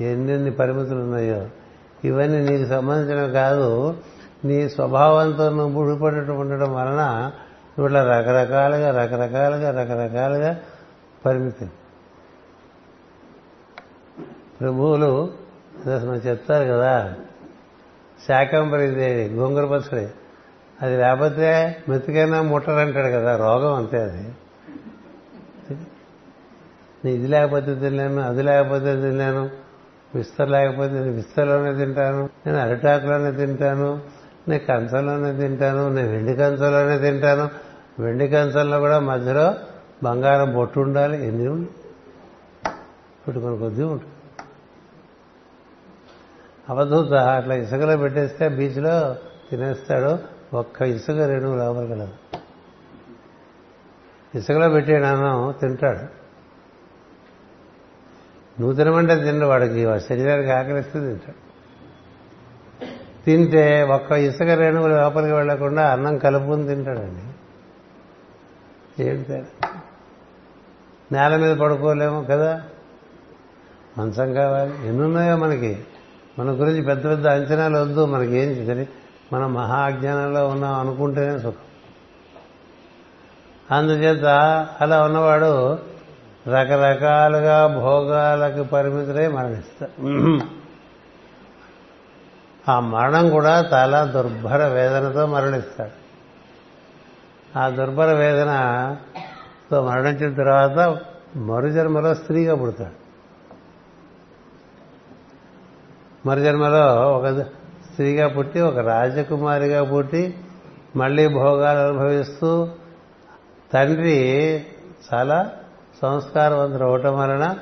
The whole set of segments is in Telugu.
ఎన్నెన్ని పరిమితులు ఉన్నాయో. ఇవన్నీ నీకు సంబంధించినవి కాదు. నీ స్వభావంతో నువ్వు ముడిపడి ఉండడం వలన నువ్వు ఇట్లా రకరకాలుగా రకరకాలుగా రకరకాలుగా పరిమితి ప్రభువులు అసలు చెప్తారు కదా శాకంబరిదేవి గోంగూర పచ్చడి అది లేకపోతే మెతికైనా ముట్టరంటాడు కదా రోగం అంతే అది. ఇది లేకపోతే తినలేను అది లేకపోతే తినలేను విస్తర్ లేకపోతే నేను విస్తర్లోనే తింటాను నేను అరిటాకులోనే తింటాను నేను కంచంలోనే తింటాను నేను వెండి కంచంలోనే తింటాను. వెండి కంచంలో కూడా మధ్యలో బంగారం బొట్టు ఉండాలి. ఎన్ని పెట్టుకుని కొద్దీ ఉంటుంది అవధూత అట్లా ఇసుకలో పెట్టేస్తే బీచ్లో తినేస్తాడు. ఒక్క ఇసుక రేణువు లోపలికెళ్ళదు ఇసుకలో పెట్టాను తింటాడు. నువ్వు తినమంటే తిండు వాడికి శరీరానికి ఆకలిస్తే తింటాడు. తింటే ఒక్క ఇసుక రేణువులు లోపలికి వెళ్ళకుండా అన్నం కలుపుకుని తింటాడండి. ఏంటి నేల మీద పడుకోలేము కదా? మంచం కావాలి. ఎన్నున్నాయో మనకి. మన గురించి పెద్ద పెద్ద అంచనాలు వద్దు. మనకి ఏం సరే మనం మహా అజ్ఞానంలో ఉన్నాం అనుకుంటేనే సుఖం. అందుచేత అలా ఉన్నవాడు రకరకాలుగా భోగాలకు పరిమితులై మరణిస్తారు ఆ మరణం కూడా చాలా దుర్భర వేదనతో మరణిస్తాడు. ఆ దుర్భర వేదనతో మరణించిన తర్వాత మరుజన్మలో స్త్రీగా పుడతాడు. మరుజన్మలో ఒక స్త్రీగా పుట్టి ఒక రాజకుమారిగా పుట్టి మళ్ళీ భోగాలు అనుభవిస్తూ తండ్రి చాలా సంస్కారవంతుడు అవటం వలన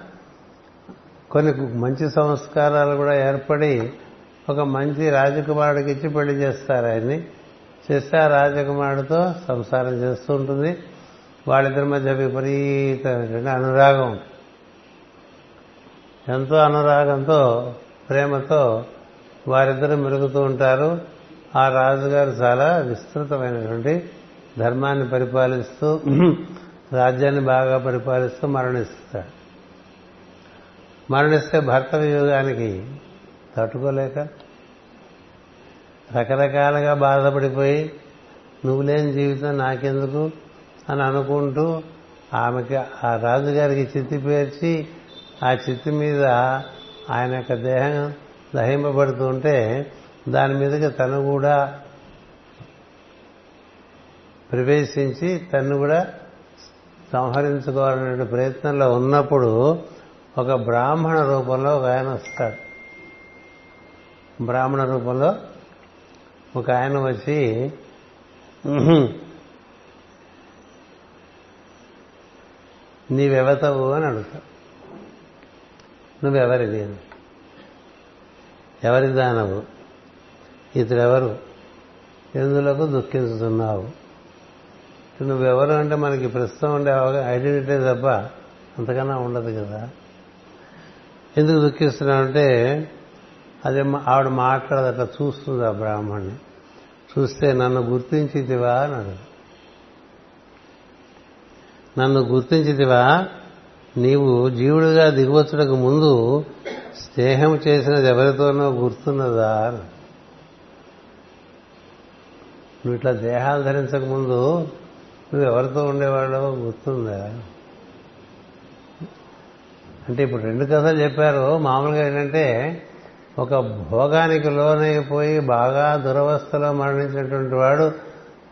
కొన్ని మంచి సంస్కారాలు కూడా ఏర్పడి ఒక మంచి రాజకుమారుడికి ఇచ్చి పెళ్ళి చేస్తారు ఆయన్ని. చేస్తే ఆ రాజకుమారుడితో సంసారం చేస్తూ ఉంటుంది. వాళ్ళిద్దరి మధ్య విపరీతమైనటువంటి అనురాగం. ఎంతో అనురాగంతో ప్రేమతో వారిద్దరు మెరుగుతూ ఉంటారు. ఆ రాజుగారు చాలా విస్తృతమైనటువంటి ధర్మాన్ని పరిపాలిస్తూ రాజ్యాన్ని బాగా పరిపాలిస్తూ మరణిస్తాడు మరణిస్తే భర్త వియోగానికి తట్టుకోలేక రకరకాలుగా బాధపడిపోయి నువ్వు లేని జీవితం నాకెందుకు? అని అనుకుంటూ ఆమెకి ఆ రాజుగారికి చిత్తి పేర్చి ఆ చిత్తి మీద ఆయన యొక్క దేహం దహింపబడుతూ ఉంటే దాని మీదకి తను కూడా ప్రవేశించి తను కూడా సంహరించుకోవాలనే ప్రయత్నంలో ఉన్నప్పుడు ఒక బ్రాహ్మణ రూపంలో ఒక ఆయన వస్తాడు. బ్రాహ్మణ రూపంలో ఒక ఆయన వచ్చి నీవెవతవు? అని అడుగుతావు నువ్వెవరిది అని. ఎవరి దానవు ఇతడెవరు? ఎందులకు దుఃఖించుతున్నావు? నువ్వెవరు అంటే మనకి ప్రస్తుతం ఉండే ఐడెంటిటీ తప్ప అంతకన్నా ఉండదు కదా. ఎందుకు దుఃఖిస్తున్నావంటే అదే ఆవిడ మాట్లాడదు అట్లా చూస్తుంది ఆ బ్రాహ్మణ్ణి. చూస్తే నన్ను గుర్తించితివా అన్నాడు నన్ను గుర్తించితివా? నీవు జీవుడిగా దిగువచ్చుటకు ముందు స్నేహం చేసినది ఎవరితోనో గుర్తున్నదా నువ్వు ఇట్లా దేహాలు ధరించక ముందు నువ్వు ఎవరితో ఉండేవాళ్ళో గుర్తుందా? అంటే ఇప్పుడు రెండు కథలు చెప్పారు. మామూలుగా ఏంటంటే ఒక భోగానికి లోనైపోయి బాగా దురవస్థలో మరణించినటువంటి వాడు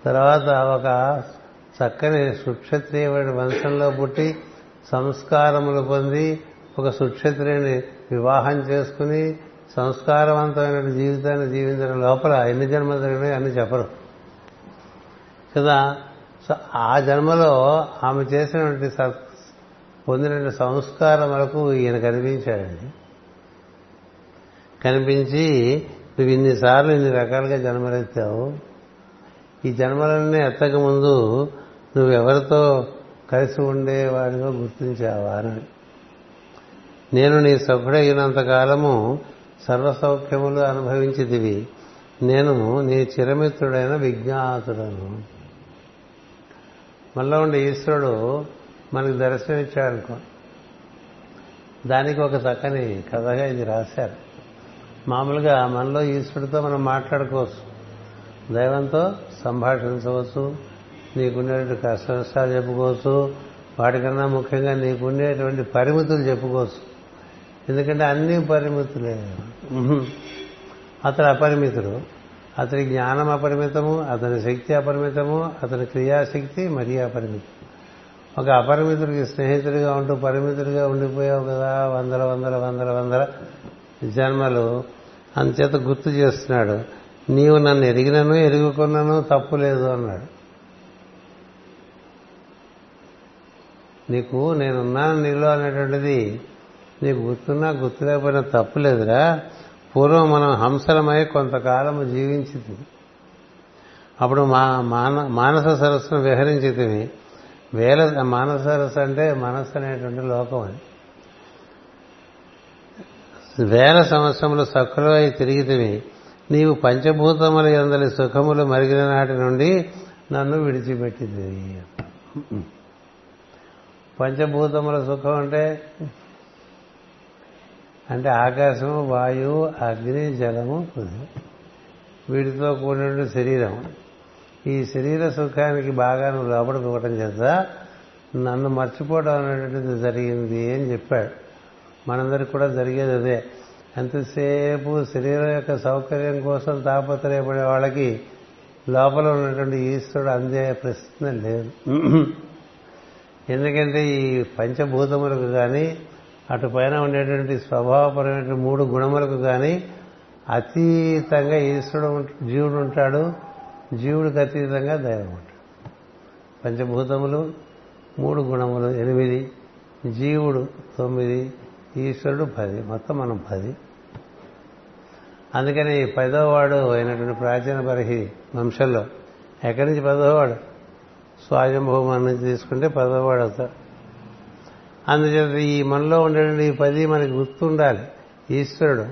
తర్వాత ఒక చక్కని సుక్షత్రియ వంశంలో పుట్టి సంస్కారములు పొంది ఒక సుక్షత్రియుని వివాహం చేసుకుని సంస్కారవంతమైన జీవితాన్ని జీవించడం లోపల ఎన్ని జన్మలు జరిగినాయి అని చెప్పరు. కదా? సో ఆ జన్మలో ఆమె చేసినటువంటి పొందిన వరకు ఈయన కనిపించాడండి. కనిపించి నువ్వు ఇన్నిసార్లు ఇన్ని రకాలుగా జన్మలెత్తావు. ఈ జన్మలన్నీ ఎత్తకముందు నువ్వెవరితో కలిసి ఉండేవాడిగా గుర్తించావా అని నేను నీ సభ్యుడైనంతకాలము సర్వసౌఖ్యములు అనుభవించిదివి నేను నీ చిరమిత్రుడైన విజ్ఞాతుడను. మళ్ళా ఉండే ఈశ్వరుడు మనకి దర్శనమిచ్చాడనుకో దానికి ఒక చక్కని కథగా ఇది రాశారు. మామూలుగా మనలో ఈశ్వరుడితో మనం మాట్లాడుకోవచ్చు. దైవంతో సంభాషించవచ్చు. నీకుండేటువంటి కష్ట నష్టాలు చెప్పుకోవచ్చు. వాటికన్నా ముఖ్యంగా నీకుండేటువంటి పరిమితులు చెప్పుకోవచ్చు. ఎందుకంటే అన్ని పరిమితులే. అతడు అపరిమితుడు. అతని జ్ఞానం అపరిమితము అతని శక్తి అపరిమితము అతని క్రియాశక్తి మరీ అపరిమితం. ఒక అపరిమితుడికి స్నేహితుడిగా ఉంటూ పరిమితుడిగా ఉండిపోయావు కదా వందల వందల వందల వందల జన్మలు అంతేత గుర్తు చేస్తున్నాడు నీవు నన్ను ఎరిగినను ఎరుగుకున్నాను తప్పు లేదు అన్నాడు. నీకు నేనున్నాను నీలో అనేటువంటిది నీకు గుర్తున్నా గుర్తు లేకపోయినా తప్పు లేదురా పూర్వం మనం హంసలమై కొంతకాలము జీవించింది అప్పుడు మా మాన మానస సరస్సును విహరించితివి వేల మానస సరస్సు అంటే మనస్సు అనేటువంటి లోకం అని వేల సంవత్సరములు సక్కులవై తిరిగితివి నీవు పంచభూతముల ఎందలి సుఖములు మరిగిన నాటి నుండి నన్ను విడిచిపెట్టింది పంచభూతముల సుఖం అంటే అంటే ఆకాశము వాయువు అగ్ని జలము పృథ్వీ. వీటితో కూడిన శరీరం. ఈ శరీర సుఖానికి బాగా నువ్వు లోపడిపోవటం చేత నన్ను మర్చిపోవడం అనేటువంటిది జరిగింది అని చెప్పాడు. మనందరికి కూడా జరిగేది అదే. ఎంతసేపు శరీరం యొక్క సౌకర్యం కోసం తాపత్రయపడే వాళ్ళకి లోపల ఉన్నటువంటి ఈశ్వరుడు అందే ప్రశ్న లేదు. ఎందుకంటే ఈ పంచభూతములకు కానీ అటు పైన ఉండేటువంటి స్వభావపరమైన మూడు గుణములకు కానీ అతీతంగా ఈశ్వరుడు జీవుడు ఉంటాడు. జీవుడికి అతీతంగా దైవం ఉంటాడు. పంచభూతములు మూడు గుణములు ఎనిమిది జీవుడు తొమ్మిది ఈశ్వరుడు పది. మొత్తం మనం పది. అందుకని పదోవాడు అయినటువంటి ప్రాచీన పరిహి వంశంలో ఎక్కడి నుంచి పదోవాడు స్వాయంభూమం నుంచి తీసుకుంటే పదోవాడు అవుతాడు. అందుచేత ఈ మనలో ఉండేటువంటి ఈ పది మనకి గుర్తుండాలి. ఈశ్వరుడు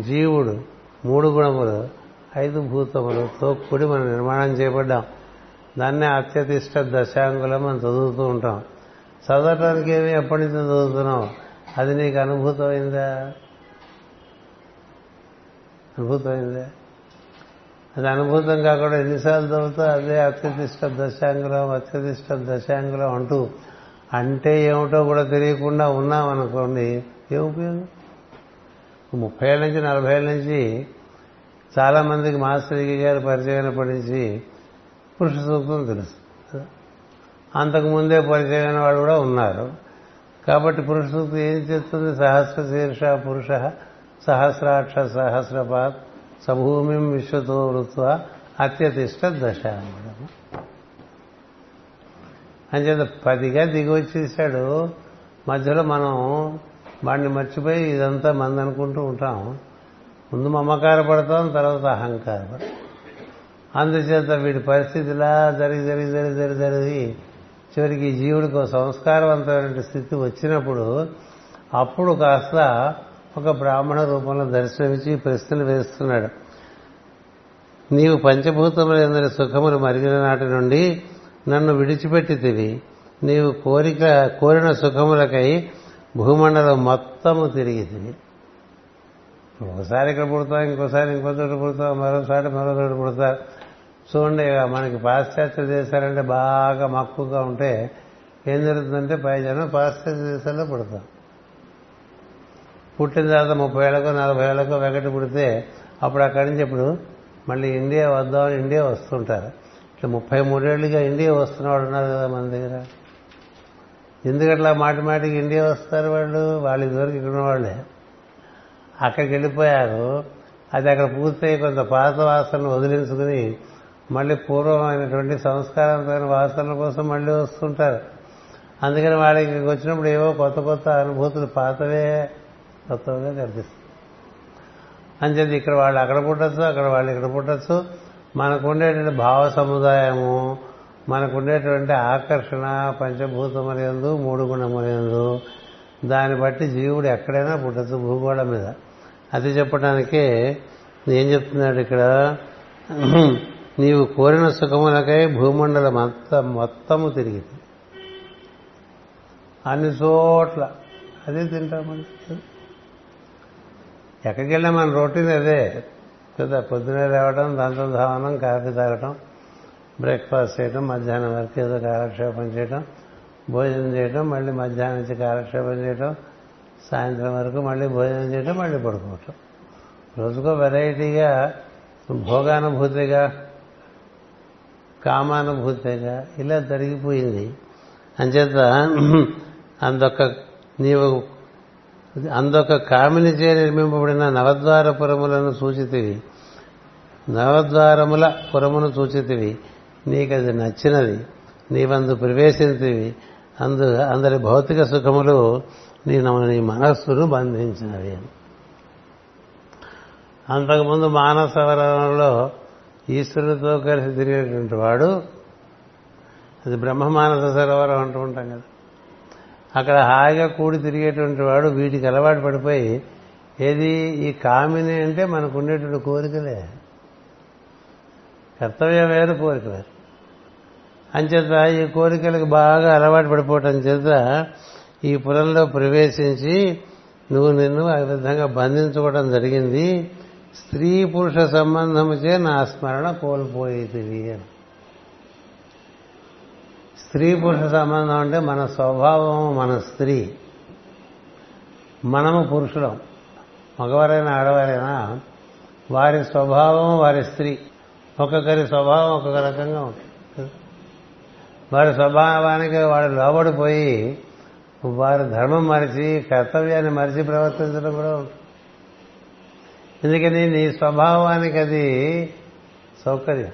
జీవుడు మూడు గుణములు ఐదు భూతములు తోక్కుడి మనం నిర్మాణం చేయబడ్డాం. దాన్నే అత్యతిష్ట దశాంగులం మనం చదువుతూ ఉంటాం. చదవటానికి ఏమి ఎప్పటి నుంచి చదువుతున్నావు? అది నీకు అనుభూతమైందా? అనుభూతమైందా? అది అనుభూతం కాకుండా ఎన్నిసార్లు చదువుతా అదే అత్యతిష్ట దశాంగులం అత్యతిష్ట దశాంగులం అంటూ అంటే ఏమిటో కూడా తెలియకుండా ఉన్నాం అనుకోండి ఏ ఉపయోగం? ముప్పై ఏళ్ళ నుంచి నలభై ఏళ్ళ నుంచి చాలా మందికి మాస్టర్ గారు పరిచయం అయినప్పటి నుంచి పురుష సూక్తం తెలుసు. అంతకుముందే పరిచయమైన వాళ్ళు కూడా ఉన్నారు. కాబట్టి పురుష సూక్తి ఏం చేస్తుంది? సహస్ర శీర్ష పురుష సహస్రాక్ష సహస్రపాత్ సభూమిం విశ్వతో వృత్వ అత్యతిష్ట దశ. అంచేత పదిగా దిగి వచ్చేసాడు. మధ్యలో మనం వాడిని మర్చిపోయి ఇదంతా మంది అనుకుంటూ ఉంటాం. ముందు మమకార పడతాం తర్వాత అహంకార పడతాం. అందుచేత వీడి పరిస్థితి ఇలా జరిగి జరిగి జరిగి జరిగి జరిగి చివరికి జీవుడికి ఒక సంస్కారవంతమైన స్థితి వచ్చినప్పుడు అప్పుడు కాస్త ఒక బ్రాహ్మణ రూపంలో దర్శనమిచ్చి ప్రశ్నలు వేస్తున్నాడు. నీవు పంచభూతములందరి సుఖములు మరిగిన నాటి నుండి నన్ను విడిచిపెట్టితివి నీవు కోరిక కోరిన సుఖములకై భూమండలం మొత్తము తిరిగితివి ఒకసారి ఇక్కడ పుడతాం ఇంకోసారి ఇంకో చోట పుడతాం మరోసారి మరో చోట పుడతా చూడండి మనకి పాశ్చాత్య దేశాలంటే బాగా మక్కువగా ఉంటే ఏం జరుగుతుందంటే పై జనం పాశ్చాత్య దేశాల్లో పుడతాం. పుట్టిన తర్వాత ముప్పై ఏళ్ళకో నలభై ఏళ్ళకో వెకటి పుడితే అప్పుడు అక్కడి నుంచి ఇప్పుడు మళ్ళీ ఇండియా వద్దామని ఇండియా వస్తుంటారు. ఇట్లా ముప్పై మూడేళ్ళుగా ఇండియా వస్తున్నవాడు ఉన్నారు కదా మన దగ్గర. ఎందుకట్లా మాటి మాటికి ఇండియా వస్తారు వాళ్ళు? వాళ్ళు ఇదివరకు ఇక్కడ వాళ్ళే అక్కడికి వెళ్ళిపోయారు. అది అక్కడ పూర్తయి కొంత పాత వాసనలు వదిలించుకుని మళ్ళీ పూర్వమైనటువంటి సంస్కారవంతమైన వాసనల కోసం మళ్ళీ వస్తుంటారు. అందుకని వాళ్ళకి ఇక్కడికి వచ్చినప్పుడు ఏవో కొత్త కొత్త అనుభూతులు పాతవే కొత్తగా కనిపిస్తుంది అంచేది ఇక్కడ వాళ్ళు అక్కడ పుట్టచ్చు అక్కడ వాళ్ళు ఇక్కడ పుట్టచ్చు. మనకు ఉండేటువంటి భావ సముదాయము మనకుండేటువంటి ఆకర్షణ పంచభూతముల మూడు గుణములందు దాన్ని బట్టి జీవుడు ఎక్కడైనా పుట్టచ్చు భూగోళం మీద. అది చెప్పడానికే ఏం చెప్తున్నాడు ఇక్కడ? నీవు కోరిన సుఖములకై భూమండలం అంత మొత్తము తిరిగి అన్ని చోట్ల అదే తింటాం ఎక్కడికి వెళ్ళినా మన రొటీన్ అదే. కదా పొద్దునే లేవడం దంతం ధావనం కాఫీ తాగటం బ్రేక్ఫాస్ట్ చేయడం మధ్యాహ్నం వరకు ఏదో కాలక్షేపం చేయడం భోజనం చేయడం మళ్ళీ మధ్యాహ్నం నుంచి కాలక్షేపం చేయడం సాయంత్రం వరకు మళ్ళీ భోజనం చేయడం మళ్ళీ పడుకోవటం. రోజుకో వెరైటీగా భోగానుభూతిగా కామానుభూతిగా ఇలా జరిగిపోయింది అంచేత అందొక్క నీవు అందొక కామిని చే నిర్మింపబడిన నవద్వారపురములను సూచితివి. నవద్వారముల పురమును సూచితివి. నీకది నచ్చినది. నీవందు ప్రవేశించివి అందు అందరి భౌతిక సుఖములు నీ నీ మనస్సును బంధించినవి అని. అంతకుముందు మానసవరంలో ఈశ్వరుడితో కలిసి తిరిగేటువంటి వాడు అది బ్రహ్మమానస సరోవరం అంటూ ఉంటాం కదా. అక్కడ హాయిగా కూడి తిరిగేటువంటి వాడు వీటికి అలవాటు పడిపోయి ఏది ఈ కామిని అంటే మనకు ఉండేటువంటి కోరికలే. కర్తవ్యం వేరు కోరికలే అంచేత ఈ కోరికలకు బాగా అలవాటు పడిపోవటం చేత ఈ పురంలో ప్రవేశించి నువ్వు నిన్ను ఆ విధంగా బంధించుకోవడం జరిగింది. స్త్రీ పురుష సంబంధముచే నా స్మరణ కోల్పోయేది అని. స్త్రీ పురుష సంబంధం అంటే మన స్వభావం మన స్త్రీ. మనము పురుషులం. మగవారైనా ఆడవారైనా వారి స్వభావం వారి స్త్రీ. ఒక్కొక్కరి స్వభావం ఒక్కొక్క రకంగా ఉంటుంది. వారి స్వభావానికి వాడు లోబడిపోయి వారి ధర్మం మరిచి కర్తవ్యాన్ని మరిచి ప్రవర్తించడం కూడా ఉంటుంది. ఎందుకని? నీ స్వభావానికి అది సౌకర్యం.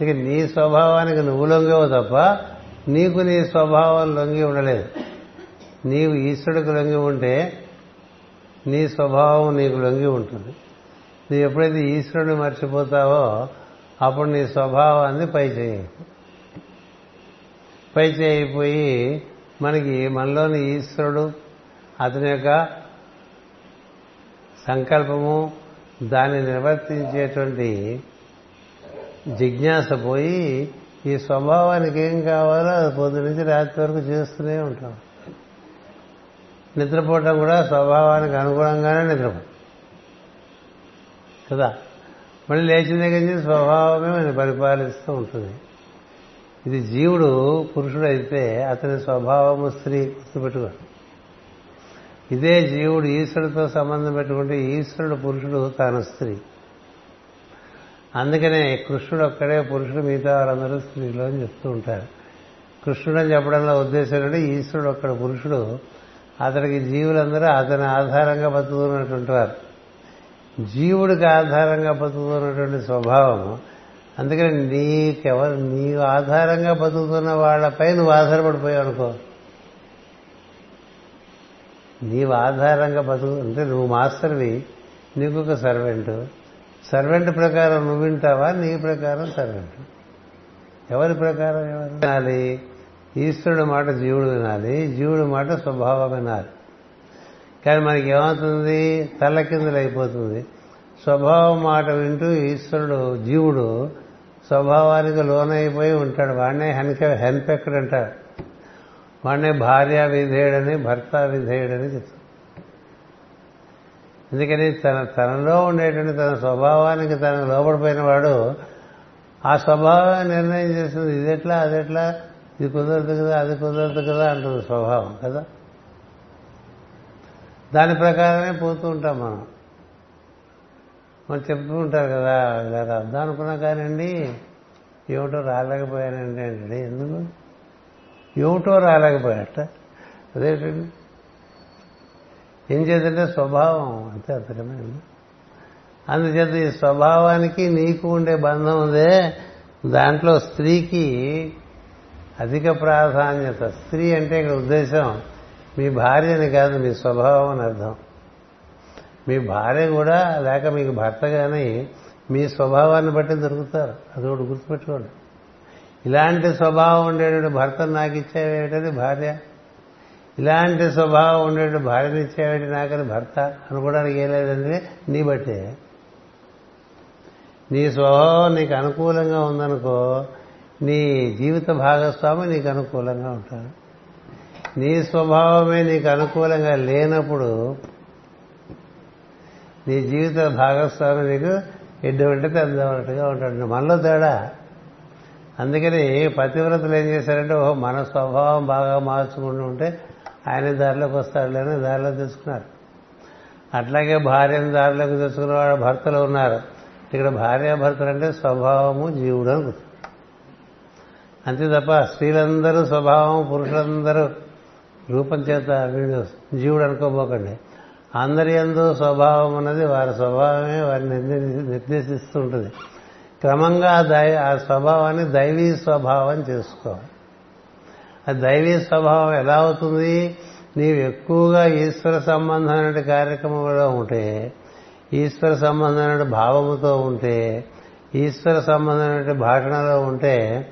ఇక నీ స్వభావానికి నువ్వు లొంగవు తప్ప నీకు నీ స్వభావం లొంగి ఉండలేదు. నీవు ఈశ్వరుడికి లొంగి ఉంటే నీ స్వభావం నీకు లొంగి ఉంటుంది. నువ్వు ఎప్పుడైతే ఈశ్వరుని మర్చిపోతావో అప్పుడు నీ స్వభావాన్ని పై చేయి. పై చేయిపోయి మనకి మనలోని ఈశ్వరుడు అతని యొక్క సంకల్పము దాన్ని నిర్వర్తించేటువంటి జిజ్ఞాస పోయి ఈ స్వభావానికి ఏం కావాలో అది పొద్దు నుంచి రాత్రి వరకు చేస్తూనే ఉంటాం. నిద్రపోవటం కూడా స్వభావానికి అనుగుణంగానే నిద్రపో కదా? మళ్ళీ లేచిన దగ్గర నుంచి స్వభావమే మనం పరిపాలిస్తూ ఉంటుంది. ఇది జీవుడు పురుషుడు అయితే అతని స్వభావము స్త్రీ గుర్తుపెట్టుకోండి. ఇదే జీవుడు ఈశ్వరుడితో సంబంధం పెట్టుకుంటే ఈశ్వరుడు పురుషుడు తాను స్త్రీ. అందుకనే కృష్ణుడు ఒక్కడే పురుషుడు మిగతా వారందరూ స్త్రీలు అని చెప్తూ ఉంటారు. కృష్ణుడు అని చెప్పడంలో ఉద్దేశం అంటే ఈశ్వరుడు ఒక్కడ పురుషుడు అతనికి జీవులందరూ అతని ఆధారంగా బతుకుతున్నటువంటి వారు. జీవుడికి ఆధారంగా బతుకుతున్నటువంటి స్వభావం అందుకని నీకెవరు నీవు ఆధారంగా బతుకుతున్న వాళ్ళపై నువ్వు ఆధారపడిపోయావు అనుకో. నీవు ఆధారంగా బతుకు అంటే నువ్వు మాస్టర్వి నీకు ఒక సర్వెంట్. సర్వెంట్ ప్రకారం నువ్వు వింటావా? నీ ప్రకారం సర్వెంట్. ఎవరి ప్రకారం ఎవరు వినాలి? ఈశ్వరుడు మాట జీవుడు వినాలి. జీవుడు మాట స్వభావం వినాలి. కానీ మనకి ఏమవుతుంది? తల్ల కిందలు అయిపోతుంది. స్వభావం మాట వింటూ ఈశ్వరుడు జీవుడు స్వభావానికి లోనైపోయి ఉంటాడు. వాడినే హెన్క హెన్పెక్కడంటాడు వాడినే భార్య విధేయుడని భర్త విధేయుడని చెప్తాడు ఎందుకని తన తనలో ఉండేటువంటి తన స్వభావానికి తనకు లోపడిపోయిన వాడు ఆ స్వభావాన్ని నిర్ణయం చేస్తుంది ఇది ఎట్లా అది ఎట్లా ఇది కుదరదు కదా అది కుదరదు కదా అంటుంది స్వభావం కదా? దాని ప్రకారమే పోతూ ఉంటాం మనం. మనం చెప్తూ ఉంటారు కదా ఇలా వద్దాం అనుకున్నా కానండి ఏమిటో రాలేకపోయానండి అంటే ఎందుకు? ఏమిటో రాలేకపోయాట? అదేంటండి? ఏం చేద్దంటే స్వభావం అంతే అర్థమైంది. అందుచేత ఈ స్వభావానికి నీకు ఉండే బంధం ఉందే దాంట్లో స్త్రీకి అధిక ప్రాధాన్యత. స్త్రీ అంటే ఇక్కడ ఉద్దేశం మీ భార్యని కాదు మీ స్వభావం అని అర్థం. మీ భార్య కూడా లేక మీకు భర్త కానీ మీ స్వభావాన్ని బట్టి దొరుకుతారు. అది ఒకటి గుర్తుపెట్టుకోండి. ఇలాంటి స్వభావం ఉండేటువంటి భర్త నాకు ఇచ్చేవేటది భార్య. ఇలాంటి స్వభావం ఉండేటువంటి భార్యని ఇచ్చేవేటి నాకని భర్త అనుకోవడానికి ఏం లేదంటే నీ బట్టే. నీ స్వభావం నీకు అనుకూలంగా ఉందనుకో నీ జీవిత భాగస్వామి నీకు అనుకూలంగా ఉంటాడు. నీ స్వభావమే నీకు అనుకూలంగా లేనప్పుడు నీ జీవిత భాగస్వామి నీకు ఎటువంటి తెద్దమన్నట్టుగా ఉంటాడు. మనలో తేడా. అందుకని పతివ్రతలు ఏం చేశారంటే ఓహో మన స్వభావం బాగా మార్చుకుంటూ ఉంటే ఆయన దారిలోకి వస్తాడులేని దారిలో తెచ్చుకున్నారు అట్లాగే భార్యను దారిలోకి తెచ్చుకున్న వాడు భర్తలు ఉన్నారు. ఇక్కడ భార్యాభర్తలు అంటే స్వభావము జీవుడు అని అంతే తప్ప స్త్రీలందరూ స్వభావం పురుషులందరూ రూపం చేత వీడు జీవుడు అనుకోబోకండి. అందరి ఎందు స్వభావం అన్నది వారి స్వభావమే వారిని నిర్దేశిస్తూ ఉంటుంది. క్రమంగా దై ఆ స్వభావాన్ని దైవీ స్వభావం చేసుకోవాలి. ఆ దైవీ స్వభావం ఎలా అవుతుంది? నీవు ఎక్కువగా ఈశ్వర సంబంధమైన కార్యక్రమంలో ఉంటే ఈశ్వర సంబంధమైన భావముతో ఉంటే ఈశ్వర సంబంధమైన భాషణలో ఉంటే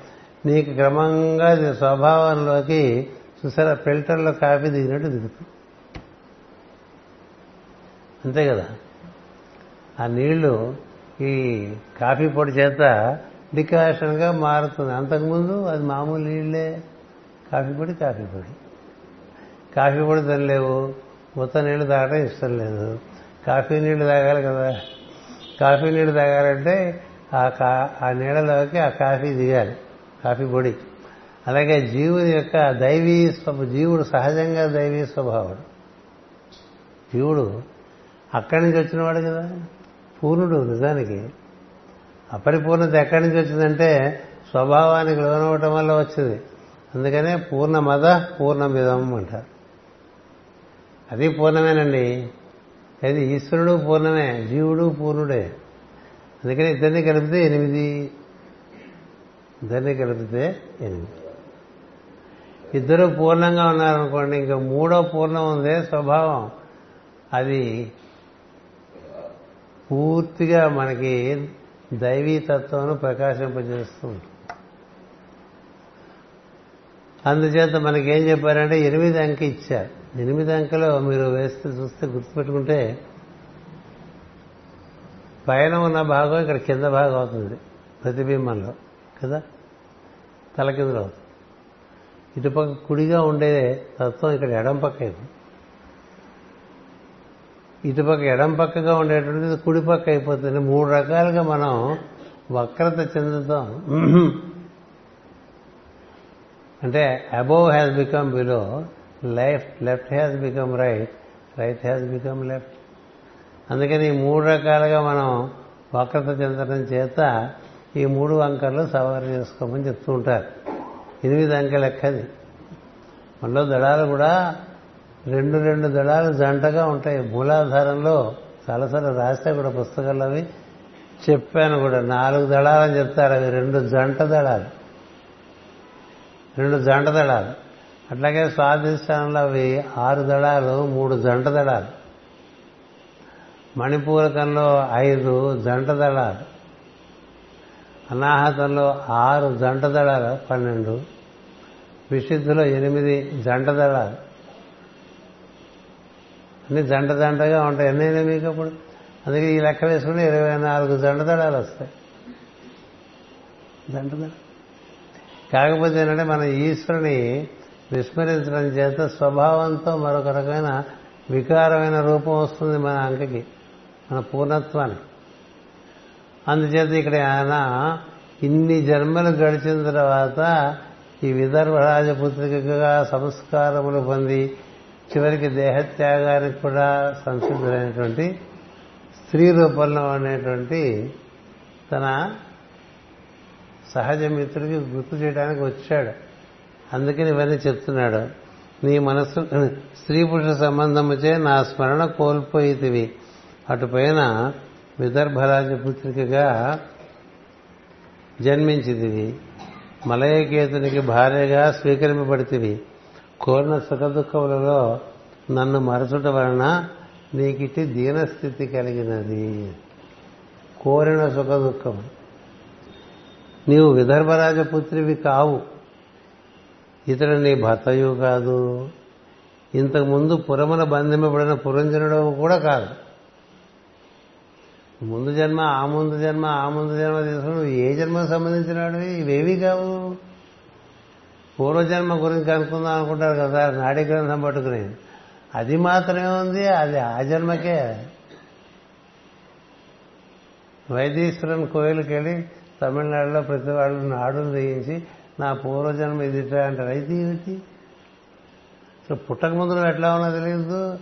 నీకు క్రమంగా స్వభావంలోకి చూసారా ఫిల్టర్లో కాఫీ దిగినట్టు దిగుతుంది అంతే కదా? ఆ నీళ్ళు ఈ కాఫీ పొడి చేత డికాషన్గా మారుతుంది అంతకుముందు అది మామూలు నీళ్ళే కాఫీ పొడి కాఫీ పొడి. కాఫీ పొడి తినలేవు. మొత్తం నీళ్ళు తాగడం ఇష్టం లేదు. కాఫీ నీళ్ళు తాగాలి కదా. కాఫీ నీళ్ళు తాగాలంటే ఆ కా ఆ నీళ్ళలోకి ఆ కాఫీ దిగాలి. కాఫీ పొడి. అలాగే జీవుని యొక్క దైవీ జీవుడు సహజంగా దైవీ స్వభావుడు జీవుడు అక్కడి నుంచి వచ్చినవాడు కదా. పూర్ణుడు నిజానికి. అపరిపూర్ణత ఎక్కడి నుంచి వచ్చిందంటే స్వభావానికి లోనవటం వల్ల వచ్చింది. అందుకనే పూర్ణమద పూర్ణమిదం అంటారు. అది పూర్ణమేనండి. అది ఈశ్వరుడు పూర్ణమే జీవుడు పూర్ణుడే. అందుకని ఇద్దరిని కలిపితే ఎనిమిది. ఇద్దరిని కలిపితే ఎనిమిది. ఇద్దరు పూర్ణంగా ఉన్నారనుకోండి ఇంకా మూడో పూర్ణం ఉందే స్వభావం. అది పూర్తిగా మనకి దైవీ తత్వం ప్రకాశింపజేస్తూ ఉంటుంది. అందుచేత మనకేం చెప్పారంటే ఎనిమిది అంకె ఇచ్చారు. ఎనిమిది అంకెలో మీరు వేస్తే చూస్తే గుర్తుపెట్టుకుంటే పైన ఉన్న భాగం ఇక్కడ కింద భాగం అవుతుంది ప్రతిబింబంలో కదా? తల కిందలో అవుతుంది. ఇటుపక్క కుడిగా ఉండే తత్వం ఇక్కడ ఎడం పక్క అయిపోతుంది. ఇటుపక్క ఎడం పక్కగా ఉండేటువంటిది కుడి పక్క అయిపోతుంది. మూడు రకాలుగా మనం వక్రత చెందుతాం. అంటే above has become below life left has become right right has become left అందుకని ఈ మూడు రకాలుగా మనం వక్రత చెందడం చేత ఈ మూడు అంకెలు సవారు చేసుకోమని చెప్తూ ఉంటారు. ఎనిమిది అంకె లెక్కది మనలో దళాలు కూడా రెండు రెండు దళాలు జంటగా ఉంటాయి. మూలాధారంలో చాలాసార్లు రాస్తే కూడా పుస్తకాలు అవి చెప్పాను కూడా. నాలుగు దళాలని చెప్తారు. అవి రెండు జంట దళాలు. రెండు జంట దళాలు. అట్లాగే స్వాధిష్టానంలో అవి ఆరు దళాలు మూడు జంట దళాలు. మణిపూరకంలో ఐదు జంట దళాలు. అనాహతంలో ఆరు జంట దళాలు పన్నెండు. విశుద్ధిలో ఎనిమిది జంట దళాలు. అన్ని జంట జంటగా ఉంటాయి. ఎన్నైనా మీకు అప్పుడు? అందుకే ఈ లెక్క వేసుకుంటే ఇరవై నాలుగు జంట దళాలు వస్తాయి. జంట దళాలు. కాకపోతే ఏంటంటే మన ఈశ్వరుని విస్మరించడం చేత స్వభావంతో మరొక రకమైన వికారమైన రూపం వస్తుంది మన అంకకి మన పూర్ణత్వానికి. అందుచేత ఇక్కడ ఆయన ఇన్ని జన్మలు గడిచిన తర్వాత ఈ విదర్భ రాజపుత్రికగా సంస్కారములు పొంది చివరికి దేహత్యాగానికి కూడా సంసిద్ధులైనటువంటి స్త్రీ రూపంలో ఉండేటువంటి తన సహజ మిత్రుడికి గుర్తు చేయడానికి వచ్చాడు. అందుకని ఇవన్నీ చెప్తున్నాడు. నీ మనస్సు స్త్రీ పురుష సంబంధముచే నా స్మరణ కోల్పోయితివి అటుపైన విదర్భరాజ పుత్రికగా జన్మించింది మలయకేతునికి భార్యగా స్వీకరింపబడితివి. కోరిన సుఖదుఖములలో నన్ను మరచుట వలన నీకిటి దీనస్థితి కలిగినది. కోరిన సుఖదుఖం నీవు విదర్భరాజపుత్రివి కావు. ఇతడు నీ భర్తయు కాదు. ఇంతకుముందు పురమున బంధింపబడిన పురంజనుడు కూడా కాదు. ముందు జన్మ ఆ ముందు జన్మ ఆ ముందు జన్మ తీసుకుని నువ్వు ఏ జన్మకు సంబంధించినాడు ఇవేవి కావు. పూర్వజన్మ గురించి కనుక్కుందాం అనుకుంటారు కదా నాడీ గ్రంథం పట్టుకుని. అది మాత్రమే ఉంది అది ఆ జన్మకే. వైదీశ్వరన్ కోయిలకి వెళ్ళి తమిళనాడులో ప్రతి వాళ్ళు నాడును వేయించి నా పూర్వజన్మ ఇదిట అంటారు. అయితే ఏమిటి? సో పుట్టక ముందు ఎట్లా ఉన్నా తెలియదు.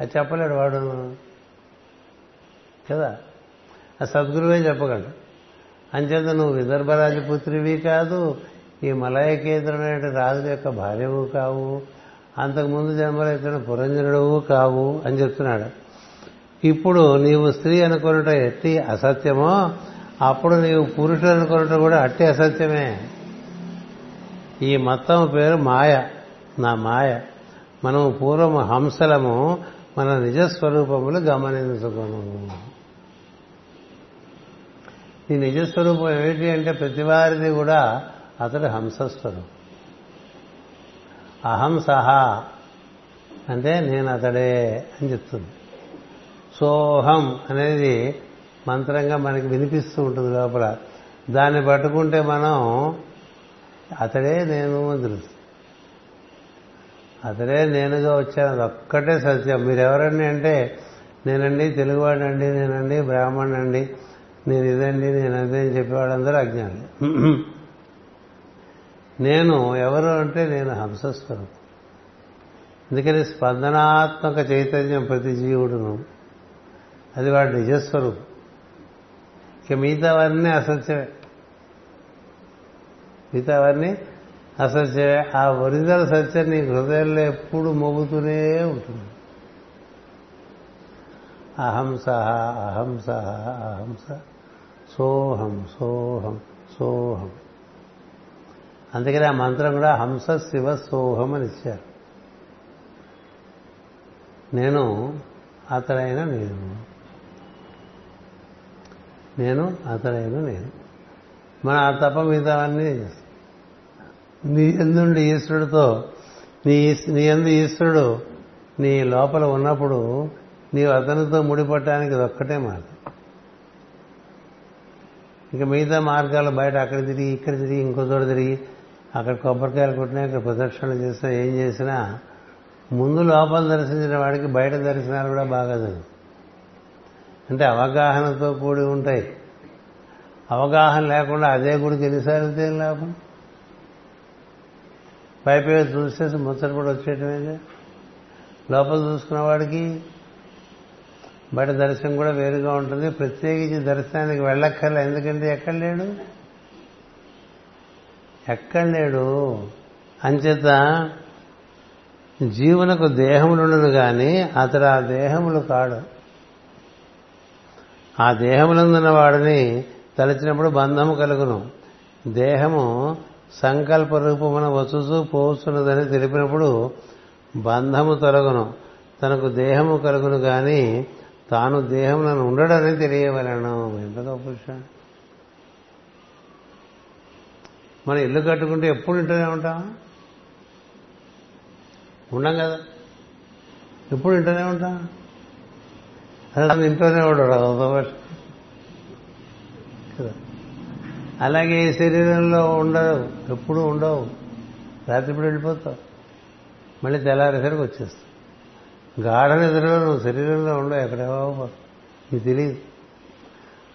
అది చెప్పలేడు వాడు. కదా? ఆ సద్గురువే చెప్పగలడు. అంచేత నువ్వు విదర్భ రాజపుత్రివి కాదు ఈ మలయకేంద్రమైన రాజుల యొక్క భార్యవు కావు. అంతకుముందు జన్మలో ఇచ్చిన పురంజనుడవు కావు అని చెప్తున్నాడు. ఇప్పుడు నీవు స్త్రీ అనుకున్నట ఎట్టి అసత్యమో అప్పుడు నీవు పురుషుడు అనుకున్నట కూడా అట్టి అసత్యమే. ఈ మొత్తం పేరు మాయ. నా మాయ. మనము పూర్వం హంసలము మన నిజస్వరూపములు గమనించుకోను ఈ నిజస్వరూపం ఏమిటి అంటే ప్రతివారిది కూడా అతడు హంసస్వరూపం అహం సహా అంటే నేను అతడే అని చెప్తుంది. సోహం అనేది మంత్రంగా మనకి వినిపిస్తూ ఉంటుంది లోపల. దాన్ని పట్టుకుంటే మనం అతడే నేను అని తెలుసు అతడే నేనుగా వచ్చాను. అది ఒక్కటే సత్యం. మీరెవరండి అంటే నేనండి తెలుగువాడండి నేనండి బ్రాహ్మణండి నేను ఇదండి నేను అదే అని చెప్పేవాళ్ళందరూ అజ్ఞానులు. నేను ఎవరు అంటే నేను హంసస్వరూపం. అందుకని స్పందనాత్మక చైతన్యం ప్రతి జీవుడును అది వాడు నిజస్వరూపం. ఇక మిగతావన్నీ అసత్యమే. మిగతావన్నీ అసత్యమే. ఆ ఒరిజినల్ సత్యం నీ హృదయంలో ఎప్పుడు మోగుతూనే ఉంటుంది. అహంస అహంస అహంస సోహం సోహం సోహం. అందుకని ఆ మంత్రం కూడా హంస శివ సోహం అని ఇచ్చారు. నేను అతడైన నేను. నేను అతడైన నేను. మన ఆ తప్ప మిగతావన్నీ చేస్తాం. నీ ఎందుండి ఈశ్వరుడితో నీ నీ ఎందు ఈశ్వరుడు నీ లోపల ఉన్నప్పుడు నీవు అతనితో ముడిపట్టడానికి ఇది ఒక్కటే మార్గం. ఇక మిగతా మార్గాలు బయట అక్కడ తిరిగి ఇక్కడ తిరిగి ఇంకో చోట తిరిగి అక్కడ కొబ్బరికాయలు కొట్టినా ఇక్కడ ప్రదక్షిణలు చేసినా ఏం చేసినా ముందు లోపల దర్శించిన వాడికి బయట దర్శనాలు కూడా బాగా జరుగుతాయి. అంటే అవగాహనతో కూడి ఉంటాయి. అవగాహన లేకుండా అదే గుడికి ఎన్నిసార్లు ఏం లాభం? పైపై చూసేసి ముచ్చట కూడా వచ్చేయటమేగా లోపల చూసుకున్న వాడికి బయట దర్శనం కూడా వేరుగా ఉంటుంది. ప్రత్యేకించి దర్శనానికి వెళ్ళక్కర్లే. ఎందుకంటే ఎక్కడ లేడు? ఎక్కడ లేడు? అంచేత జీవునకు దేహములుండను కానీ అతడు ఆ దేహములు కాడు. ఆ దేహములందున్న వాడిని తలచినప్పుడు బంధము కలుగును. దేహము సంకల్ప రూపమున వచ్చుతూ పోతున్నదని తెలిపినప్పుడు బంధము తొలగును. తనకు దేహము కలుగును గాని తాను దేహములను ఉండడని తెలియవలను. ఎంత గొప్ప విషయం. మనం ఇల్లు కట్టుకుంటే ఎప్పుడు ఇంటనే ఉంటాం? ఉండం కదా. ఎప్పుడు ఇంటనే ఉంటాం? అలా ఇంట్లోనే ఉండడు కదా. అలాగే ఈ శరీరంలో ఉండవు ఎప్పుడు ఉండవు. రాత్రిప్పుడు వెళ్ళిపోతావు? మళ్ళీ తెల్లారేసరికి వచ్చేస్తావు. గాఢ నిద్రలో నువ్వు శరీరంలో ఉండవు ఎక్కడేవో నీకు తెలియదు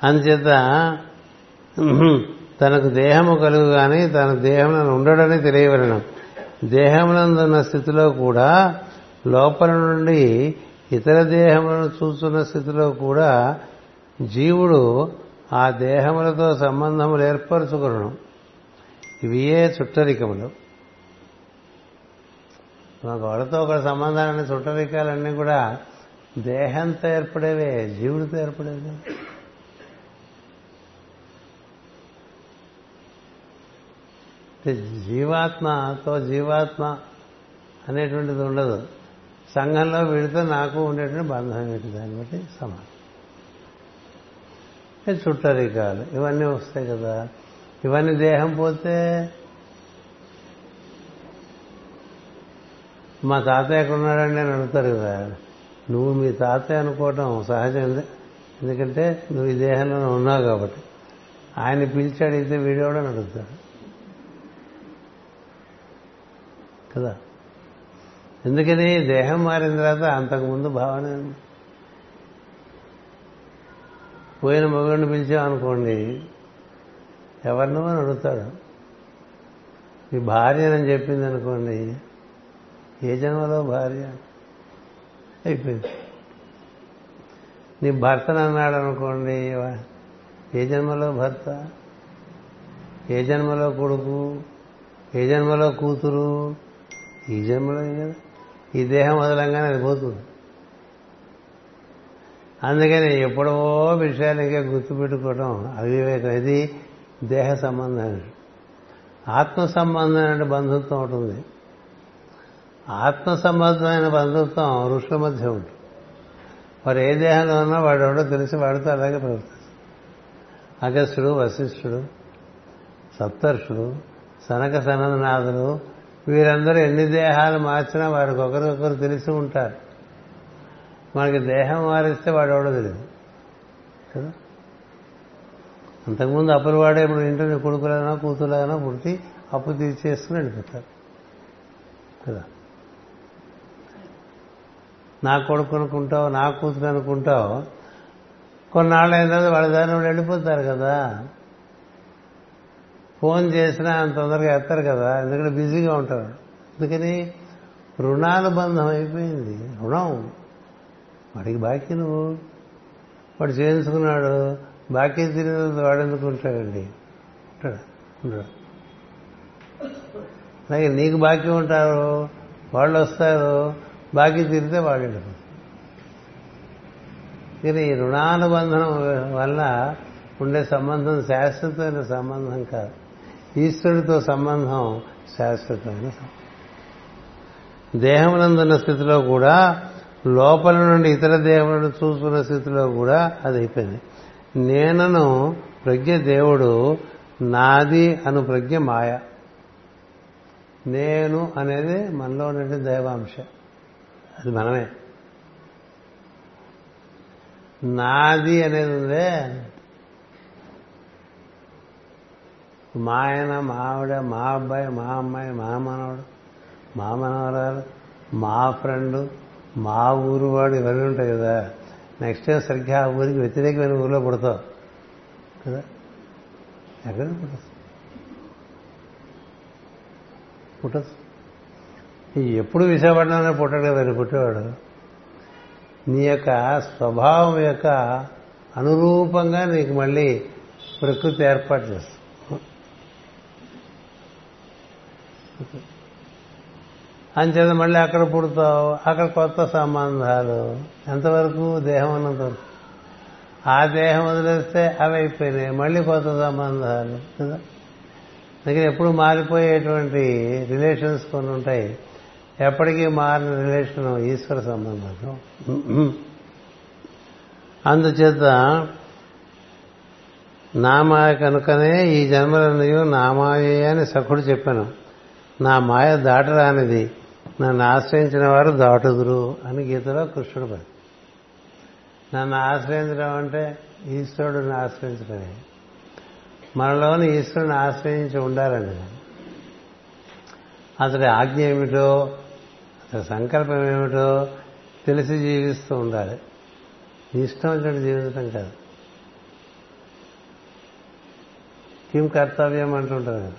అందుచేత తనకు దేహము కలుగు కానీ తన దేహంలో ఉండడని తెలియవలను. దేహమునందున్న స్థితిలో కూడా లోపల నుండి ఇతర దేహములను చూస్తున్న స్థితిలో కూడా జీవుడు ఆ దేహములతో సంబంధములు ఏర్పరచుకును ఇవియే చుట్టరికములు? ఒకళ్ళతో ఒక సంబంధాలన్నీ చుట్టరికాలన్నీ కూడా దేహంతో ఏర్పడేవే జీవుడితో ఏర్పడేవి? జీవాత్మతో జీవాత్మ అనేటువంటిది ఉండదు. సంఘంలో వీడితో నాకు ఉండేటువంటి బంధం ఏంటి? దాన్ని బట్టి సమానం. చుట్టరికాలు ఇవన్నీ వస్తాయి కదా. ఇవన్నీ దేహం పోతే మా తాతయ్య ఎక్కడున్నాడండి అని అడుగుతారు కదా. నువ్వు మీ తాతయ్య అనుకోవటం సహజం. ఎందుకంటే నువ్వు ఈ దేహంలో ఉన్నావు కాబట్టి. ఆయన పిలిచి అడిగితే వీడేవాడని అడుగుతాడు కదా? ఎందుకని దేహం మారిన తర్వాత అంతకుముందు భావన పోయిన మగుడిని పిలిచామనుకోండి ఎవరినో అని అడుగుతాడు. మీ భార్య అని చెప్పింది అనుకోండి ఏ జన్మలో భార్య? అయిపోయింది. నీ భర్తను అన్నాడు అనుకోండి ఏ జన్మలో భర్త? ఏ జన్మలో కొడుకు? ఏ జన్మలో కూతురు? ఈ జన్మలో కదా ఈ దేహం వదలంగానే అది పోతుంది. అందుకని ఎప్పుడో విషయాలకే ఇంకా గుర్తుపెట్టుకోవడం అవివేకం. ఇది దేహ సంబంధం ఆత్మ సంబంధమైన బంధుత్వం ఉంటుంది ఆత్మ సంబంధమైన బంధుత్వం ఋషుల మధ్య ఉంటుంది వారు ఏ దేహంలో ఉన్నా వాడు ఎవడో తెలిసి వాడితో అలాగే ప్రవర్తిస్తారు అగస్టుడు వశిష్ఠుడు సప్తర్షుడు సనక సనందనాథులు వీరందరూ ఎన్ని దేహాలు మార్చినా వారికి ఒకరికొకరు తెలిసి ఉంటారు. మనకి దేహం మారిస్తే వాడు ఎవడో తెలియదు. కదా? అంతకుముందు అప్పులు వాడే ఇప్పుడు ఇంట్లో కొడుకులైనా కూతురులైనా పుట్టి అప్పు తీర్చేసుకుని వెళ్ళిపోతారు. కదా? నా కొడుకు అనుకుంటావు నా కూతురు అనుకుంటావు. కొన్నాళ్ళు అయిన తర్వాత వాళ్ళ దారిని వాళ్ళు వెళ్ళిపోతారు కదా? ఫోన్ చేసినా అంత తొందరగా ఎత్తారు కదా ఎందుకంటే బిజీగా ఉంటారు. అందుకని రుణాల బంధం అయిపోయింది. రుణం. వాడికి బాకీ నువ్వు. వాడు చేయించుకున్నాడు. బాకీ తిరిగి వాడు ఎందుకు ఉంటాడండి? ఉంటాడు. అలాగే నీకు బాకీ ఉంటారు వాళ్ళు వస్తారు. బాకీ తీరితే వాళ్ళు వెళ్ళిపోతారు కానీ ఈ రుణానుబంధం వల్ల ఉండే సంబంధం శాశ్వతమైన సంబంధం కాదు. ఈశ్వరుడితో సంబంధం శాశ్వతమైన సంబంధం. దేహమునందున్న స్థితిలో కూడా లోపల నుండి ఇతర దేవులను చూసుకున్న స్థితిలో కూడా అది అయిపోయింది. నేనను ప్రజ్ఞ దేవుడు నాది అను ప్రజ్ఞ మాయ. నేను అనేది మనలో ఉండే దైవాంశ. అది మనమే. నాది అనేది ఉందే మా ఆయన మా ఆవిడ మా అబ్బాయి మా అమ్మాయి మా మనవడు మా మనవరాలు మా ఫ్రెండు మా ఊరు వాడు ఇవన్నీ ఉంటాయి కదా. నెక్స్ట్ టైం సరిగ్గా ఆ ఊరికి వ్యతిరేకమైన ఊరిలో పుడతావు. కదా? ఎక్కడ పుట్టదు? పుట్టదు. ఎప్పుడు విశాఖపట్నంలో పుట్టాడు కదా పుట్టేవాడు. నీ యొక్క స్వభావం యొక్క అనురూపంగా నీకు మళ్ళీ ప్రకృతి ఏర్పాటు చేస్తుంది. అంచేత మళ్ళీ అక్కడ పుడతావు? అక్కడ కొత్త సంబంధాలు. ఎంతవరకు దేహం ఉన్నంత ఆ దేహం వదిలేస్తే అవి అయిపోయినాయి. మళ్ళీ కొత్త సంబంధాలు. కదా? దగ్గర ఎప్పుడు మారిపోయేటువంటి రిలేషన్స్ కొన్ని ఉంటాయి. ఎప్పటికీ మారిన రిలేషన్ ఈశ్వర సంబంధం. అందుచేత నామాయ కనుకనే ఈ జన్మలన్నయో నామాయే అని సఖుడు చెప్పాను. నా మాయ దాటరానిది. నన్ను ఆశ్రయించిన వారు దాటుదురు అని గీతలో కృష్ణుడు పని నన్ను ఆశ్రయించడం అంటే ఈశ్వరుడిని ఆశ్రయించడమే. మనలోని ఈశ్వరుని ఆశ్రయించి ఉండాలండి. అతడి ఆజ్ఞ ఏమిటో అతడి సంకల్పం ఏమిటో తెలిసి జీవిస్తూ ఉండాలి. ఇష్టం వచ్చినట్టు జీవించడం కాదు. కిం కర్తవ్యం అంటుంటారు. కదా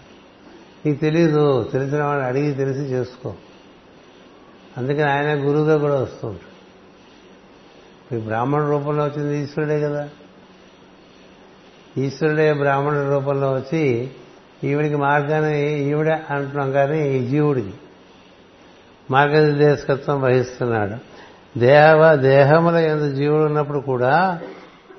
నీకు తెలీదు తెలిసిన వాడు అడిగి తెలిసి చేసుకో. అందుకని ఆయన గురువుగా కూడా వస్తూ ఉంటాడు. బ్రాహ్మణ రూపంలో వచ్చింది ఈశ్వరుడే కదా. ఈశ్వరుడే బ్రాహ్మణ రూపంలో వచ్చి ఈవిడికి మార్గాన్ని ఈవిడ అంటున్నాం కానీ ఈ జీవుడికి మార్గనిర్దేశకత్వం వహిస్తున్నాడు. దేహ దేహముల ఎందు జీవుడు ఉన్నప్పుడు కూడా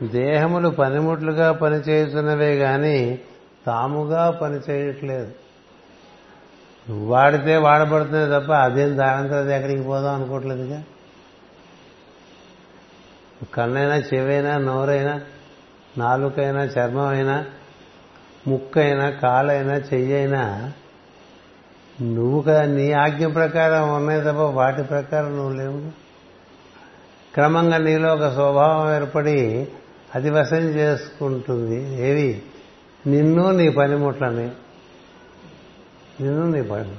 దేహములు పనిముట్లుగా పనిచేస్తున్నవే కానీ తాముగా పనిచేయట్లేదు. వాడితే వాడబడుతుంది తప్ప అదేం దానంతో ఎక్కడికి పోదాం అనుకోవట్లేదుగా. కన్నైనా చెవైనా నోరైనా నాలుకైనా చర్మం అయినా ముక్కైనా కాలైనా చెయ్యైనా నువ్వు కదా నీ ఆజ్ఞ ప్రకారం ఉన్నాయి తప్ప వాటి ప్రకారం నువ్వు లేవు. క్రమంగా నీలో ఒక స్వభావం ఏర్పడి అది వశం చేసుకుంటుంది. ఏవి? నిన్ను నీ పనిముట్లని. నిన్ను నీ భయం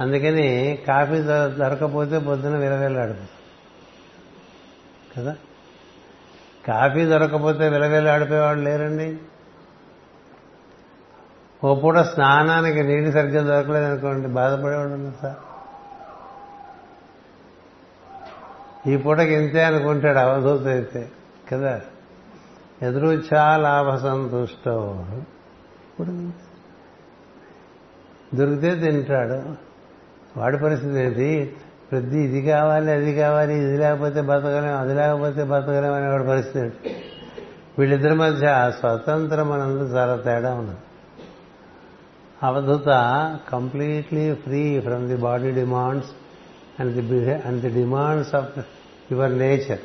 అందుకని కాఫీ దొరకపోతే పొద్దున విలవేలాడిపోతుంది కదా? కాఫీ దొరకపోతే విలవేలాడిపోయేవాళ్ళు లేరండి? ఓ పూట స్నానానికి నీటి సరిగ్గా దొరకలేదు అనుకోండి బాధపడేవాడు ఉన్నారు సార్. ఈ పూటకి ఇంతే అనుకుంటాడు అవధూత అయితే కదా? ఎదురు చాలా సంతుష్టో. ఇప్పుడు దొరికితే తింటాడు. వాడి పరిస్థితి ఏంటి? ప్రతి ఇది కావాలి అది కావాలి ఇది లేకపోతే బతకలేం అది లేకపోతే బతకలేం అనే వాడి పరిస్థితి ఏంటి? వీళ్ళిద్దరి మధ్య స్వతంత్రం అనందు చాలా తేడా ఉన్నది. అవధూత completely free from the body demands and the and the demands of your nature.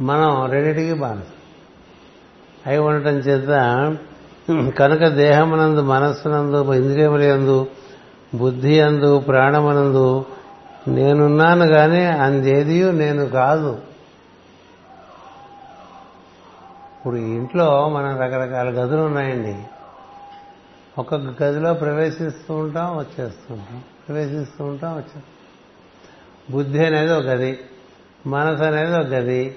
మనం రెండింటికి బానిస. అయి ఉండటం చేత కనుక దేహమునందు మనస్సునందు ఇంద్రియముల యందు బుద్ధి అందు ప్రాణమునందు నేనున్నాను కానీ అందేది నేను కాదు. ఇప్పుడు ఇంట్లో మనం రకరకాల గదులు ఉన్నాయండి. ఒక గదిలో ప్రవేశిస్తూ ఉంటాం వచ్చేస్తూ ఉంటాం. ప్రవేశిస్తూ ఉంటాం వచ్చేస్తాం బుద్ధి అనేది ఒక గది మనసు అనేది ఒక గది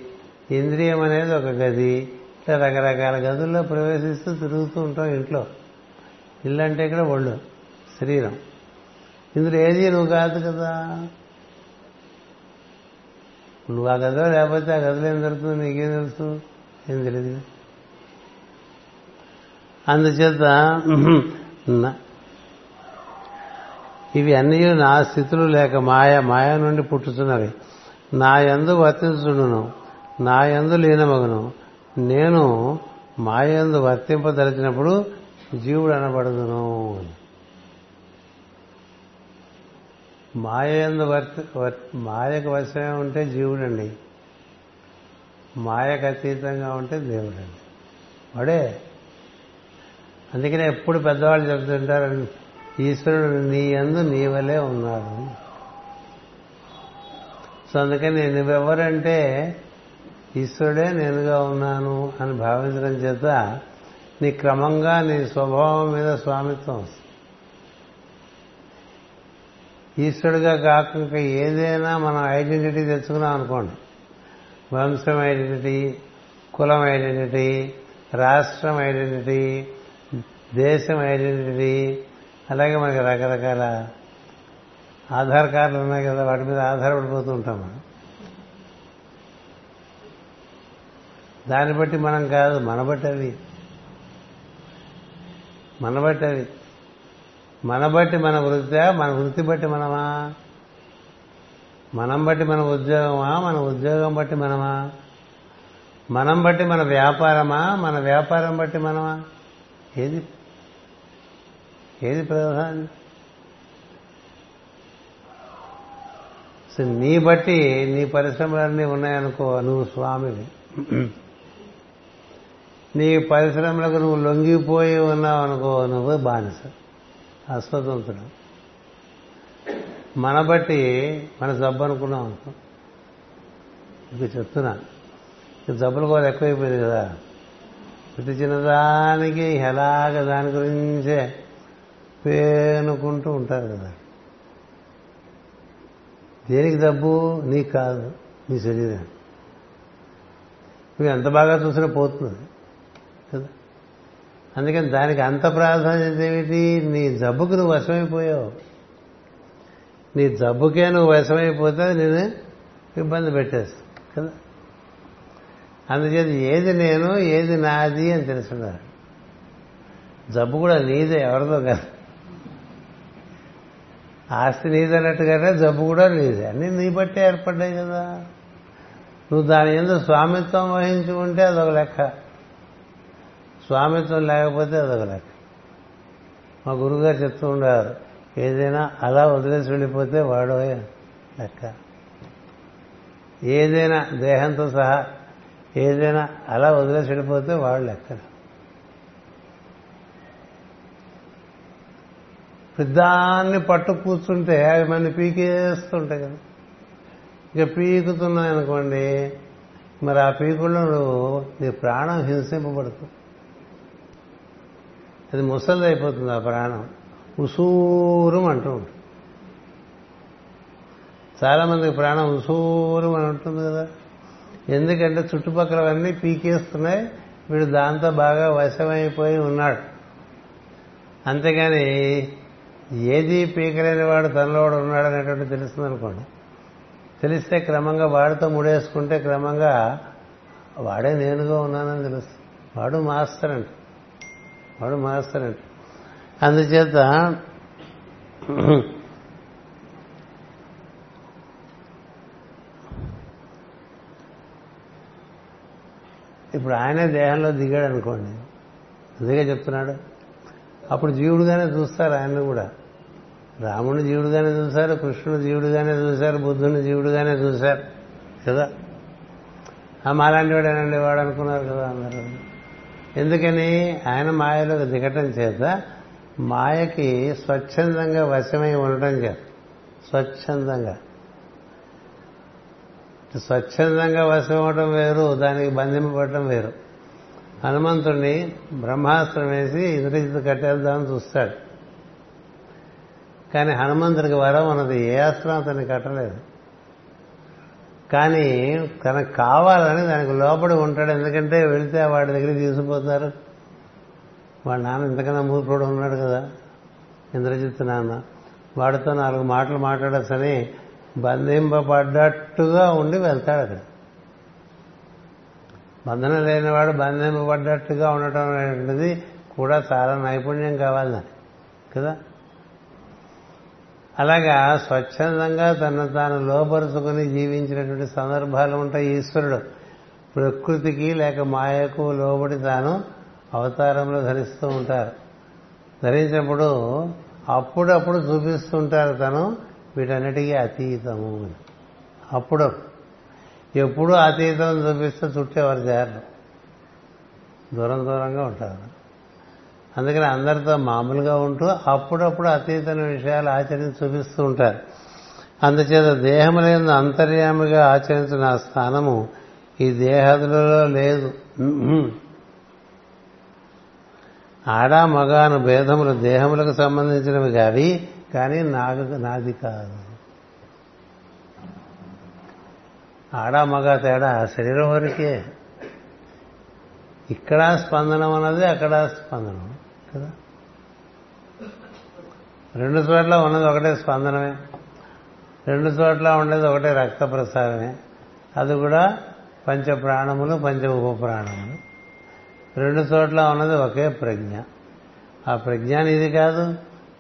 ఇంద్రియం అనేది ఒక గది ఇట్లా రకరకాల గదుల్లో ప్రవేశిస్తూ తిరుగుతూ ఉంటాం ఇంట్లో. ఇల్లు అంటే ఇక్కడ ఒళ్ళు శరీరం. ఇందులో ఏది నువ్వు కాదు కదా. నువ్వు ఆ గదిలో లేకపోతే ఆ గదిలో ఏం జరుగుతుందో? నీకేం తెలుసు? ఏం తెలియదు అందుచేత ఇవి అన్నీ నా స్థితులు లేక మాయ మాయ నుండి పుట్టుతున్నవి. నా యందు వర్తించుడును నా యందు లీనమగును. నేను మాయందు వర్తింపదలిచినప్పుడు జీవుడు అనబడదును మాయందు వర్తి వర్- మాయకు వశమే ఉంటే జీవుడండి. మాయకు అతీతంగా ఉంటే దేవుడండి. వాడే అందుకనే ఎప్పుడు పెద్దవాళ్ళు చెబుతుంటారు ఈశ్వరుడు నీ యందు నీ వలే ఉన్నాడు. సో అందుకని నువ్వెవరంటే ఈశ్వరుడే నేనుగా ఉన్నాను అని భావించడం చేత నీ క్రమంగా నీ స్వభావం మీద స్వామిత్వం వస్తుంది. ఈశ్వరుడుగా కాకుండా ఏదైనా మనం ఐడెంటిటీ తెచ్చుకున్నాం అనుకోండి. వంశం ఐడెంటిటీ కులం ఐడెంటిటీ రాష్ట్రం ఐడెంటిటీ దేశం ఐడెంటిటీ అలాగే మనకి రకరకాల ఆధార్ కార్డులు ఉన్నాయి కదా వాటి మీద ఆధారపడిపోతూ ఉంటాం మనం. దాన్ని బట్టి మనం కాదు మన బట్టి అవి. మన బట్టి అవి. మన బట్టి మన వృత్తి మన వృత్తి బట్టి మనమా? మనం బట్టి మన ఉద్యోగమా మన ఉద్యోగం బట్టి మనమా? మనం బట్టి మన వ్యాపారమా మన వ్యాపారం బట్టి మనమా? ఏది? ఏది ప్రధానం? సో నీ బట్టి నీ పరిశ్రమలన్నీ ఉన్నాయనుకో నువ్వు స్వామివి. నీ పరిశ్రమలకు నువ్వు లొంగిపోయి ఉన్నావు అనుకో నువ్వు బానిస అస్వతంత్రుడు. మన బట్టి మన జబ్బు అనుకున్నాం అనుకో. ఇది చెప్తున్నా జబ్బులు కూడా ఎక్కువైపోయింది కదా. ప్రతి చిన్నదానికి ఎలాగ దాని గురించే పేనుకుంటూ ఉంటారు కదా. దేనికి జబ్బు? నీకు కాదు నీ శరీరం నువ్వు ఎంత బాగా చూసినా పోతుంది. కదా. అందుకని దానికి అంత ప్రాధాన్యత ఏమిటి? నీ జబ్బుకు నువ్వు వశమైపోయావు. నీ జబ్బుకే నువ్వు వశమైపోతే నేను ఇబ్బంది పెట్టేస్తా కదా. అందుచేత ఏది నేను ఏది నాది అని తెలుసున్నారు. జబ్బు కూడా నీదే ఎవరిదో కదా. ఆస్తి నీదన్నట్టుగానే జబ్బు కూడా నీదే. అన్ని నీ బట్టే ఏర్పడ్డాయి కదా. నువ్వు దాని ఎందుకు స్వామిత్వం వహించుకుంటే అదొక లెక్క. స్వామిత్వం లేకపోతే అదొక లెక్క మా గురుగారు చెప్తూ ఉండేవారు ఏదైనా అలా వదిలేసి వెళ్ళిపోతే వాడో లెక్క. ఏదైనా దేహంతో సహా ఏదైనా అలా వదిలేసి వెళ్ళిపోతే వాడు లెక్క. దాన్ని పట్టు కూర్చుంటే అవి మన పీకేస్తుంటాయి కదా. ఇక పీకుతున్నాయి అనుకోండి మరి ఆ పీకుల్లో నువ్వు నీ ప్రాణం హింసింపబడుతుంది. అది ముసలిది అయిపోతుంది ఆ ప్రాణం. ఉసూరం అంటూ ఉంటుంది. చాలామందికి ప్రాణం ఉసూరం అని ఉంటుంది కదా. ఎందుకంటే చుట్టుపక్కలవన్నీ పీకేస్తున్నాయి. వీడు దాంతో బాగా వశమైపోయి ఉన్నాడు. అంతేగాని ఏది పీకలేని వాడు తనలో వాడు ఉన్నాడు అనేటువంటి తెలుస్తుంది అనుకోండి తెలిస్తే క్రమంగా వాడితో ముడేసుకుంటే క్రమంగా వాడే నేనుగా ఉన్నానని తెలుస్తుంది. వాడు మాస్టర్ అంట. వాడు మాస్టర్ అందుచేత ఇప్పుడు ఆయనే దేహంలో దిగాడు అనుకోండి అందుకే చెప్తున్నాడు. అప్పుడు జీవుడుగానే చూస్తారు ఆయన్ని కూడా. రాముడు జీవుడుగానే చూశారు కృష్ణుడు జీవుడుగానే చూశారు బుద్ధుని జీవుడుగానే చూశారు కదా? ఆ మాలాంటి వాడేనండి? వాడు అనుకున్నారు కదా అందరూ. ఎందుకని ఆయన మాయలోకి దిగటం చేత మాయకి స్వచ్ఛందంగా వశమై ఉండటం చేత. స్వచ్ఛందంగా. స్వచ్ఛందంగా వశమవటం వేరు దానికి బంధింపబడటం వేరు. హనుమంతుడిని బ్రహ్మాస్త్రం వేసి ఇంద్రజిత్తు కట్టేద్దామని చూస్తాడు. కానీ హనుమంతుడికి వరం ఉన్నది ఏ అస్త్రం అతన్ని కట్టలేదు. కానీ తనకు కావాలని దానికి లోపడి ఉంటాడు. ఎందుకంటే వెళితే వాడి దగ్గరికి తీసుకుపోతారు. వాడు నాన్న ఇంతకన్నా మూర్ఖుడు ఉన్నాడు కదా. ఇంద్రజిత్ నాన్న. వాడితో నాలుగు మాటలు మాట్లాడచ్చని బంధింపబడ్డట్టుగా ఉండి వెళ్తాడు అక్కడ. బంధనం లేనివాడు బంధింపబడ్డట్టుగా ఉండటం అనేది కూడా చాలా నైపుణ్యం కావాలి దానికి. కదా? అలాగా స్వచ్ఛందంగా తను తాను లోపరుచుకుని జీవించినటువంటి సందర్భాలు ఉంటాయి ఈశ్వరుడు. ప్రకృతికి లేక మాయకు లోబడి తాను అవతారంలో ధరిస్తూ ఉంటారు. ధరించినప్పుడు అప్పుడప్పుడు చూపిస్తుంటారు తను వీటన్నిటికీ అతీతము అప్పుడు ఎప్పుడూ అతీతం చూపిస్తే చుట్టేవారు జారు దూరం దూరంగా ఉంటారు. అందుకని అందరితో మామూలుగా ఉంటూ అప్పుడప్పుడు అతీతమైన విషయాలు ఆచరించి చూపిస్తూ ఉంటారు. అందుచేత దేహములేని అంతర్యామిగా ఆచరించిన ఆ స్థానము ఈ దేహదులలో లేదు. ఆడా మగాను భేదములు దేహములకు సంబంధించినవి కావి కానీ నాకు నాది కాదు. ఆడా మగ తేడా శరీరం వరకే. ఇక్కడ స్పందనం అన్నది అక్కడ స్పందనం. కదా? రెండు చోట్ల ఉన్నది ఒకటే స్పందనమే. రెండు చోట్ల ఉండేది ఒకటే రక్త ప్రసారమే అది కూడా పంచ ప్రాణములు పంచ ఉపప్రాణములు రెండు చోట్ల ఉన్నది ఒకే ప్రజ్ఞ. ఆ ప్రజ్ఞ నీది కాదు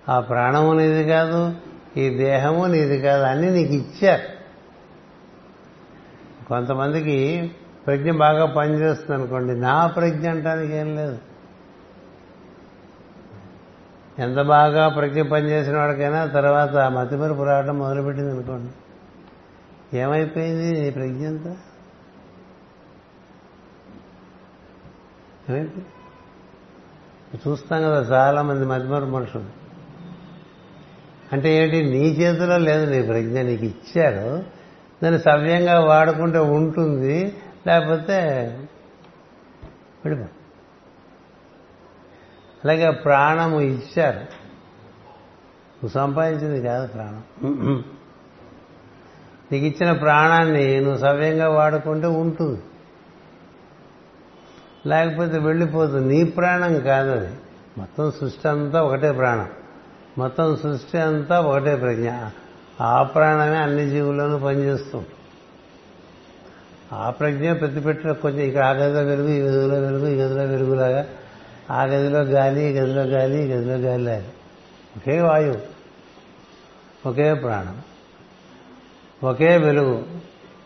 ఆ ప్రాణము నీది కాదు ఈ దేహము నీది కాదు అన్ని నీకు ఇచ్చారు. కొంతమందికి ప్రజ్ఞ బాగా పనిచేస్తుంది అనుకోండి నా ప్రజ్ఞ అంటానికి ఏం లేదు. ఎంత బాగా ప్రజ్ఞ పనిచేసిన వాడికైనా తర్వాత మతిమరుపు రావడం మొదలుపెట్టింది అనుకోండి. ఏమైపోయింది నీ ప్రజ్ఞ అంతా? చూస్తాం కదా చాలా మంది మతిమరు మనుషులు. అంటే ఏంటి? నీ చేతిలో లేదు నీ ప్రజ్ఞ నీకు ఇచ్చారు దాన్ని సవ్యంగా వాడుకుంటే ఉంటుంది. లేకపోతే విడిపో అలాగే ప్రాణము ఇచ్చారు. నువ్వు సంపాదించింది కాదు ప్రాణం. నీకు ఇచ్చిన ప్రాణాన్ని నువ్వు సవ్యంగా వాడుకుంటే ఉంటుంది. లేకపోతే వెళ్ళిపోతుంది నీ ప్రాణం కాదు అది. మొత్తం సృష్టి అంతా ఒకటే ప్రాణం. మొత్తం సృష్టి అంతా ఒకటే ప్రజ్ఞ. ఆ ప్రాణమే అన్ని జీవుల్లోనూ పనిచేస్తుంది. ఆ ప్రజ్ఞ ప్రతిపెట్టిన కొంచెం ఇక్కడ ఆ గదిలో వెలుగు ఈ గదిలో వెలుగు ఈ గదిలో వెలుగులాగా ఆ గదిలో గాలి గదిలో గాలి గదిలో గాలి లేదు ఒకే వాయువు ఒకే ప్రాణం ఒకే వెలుగు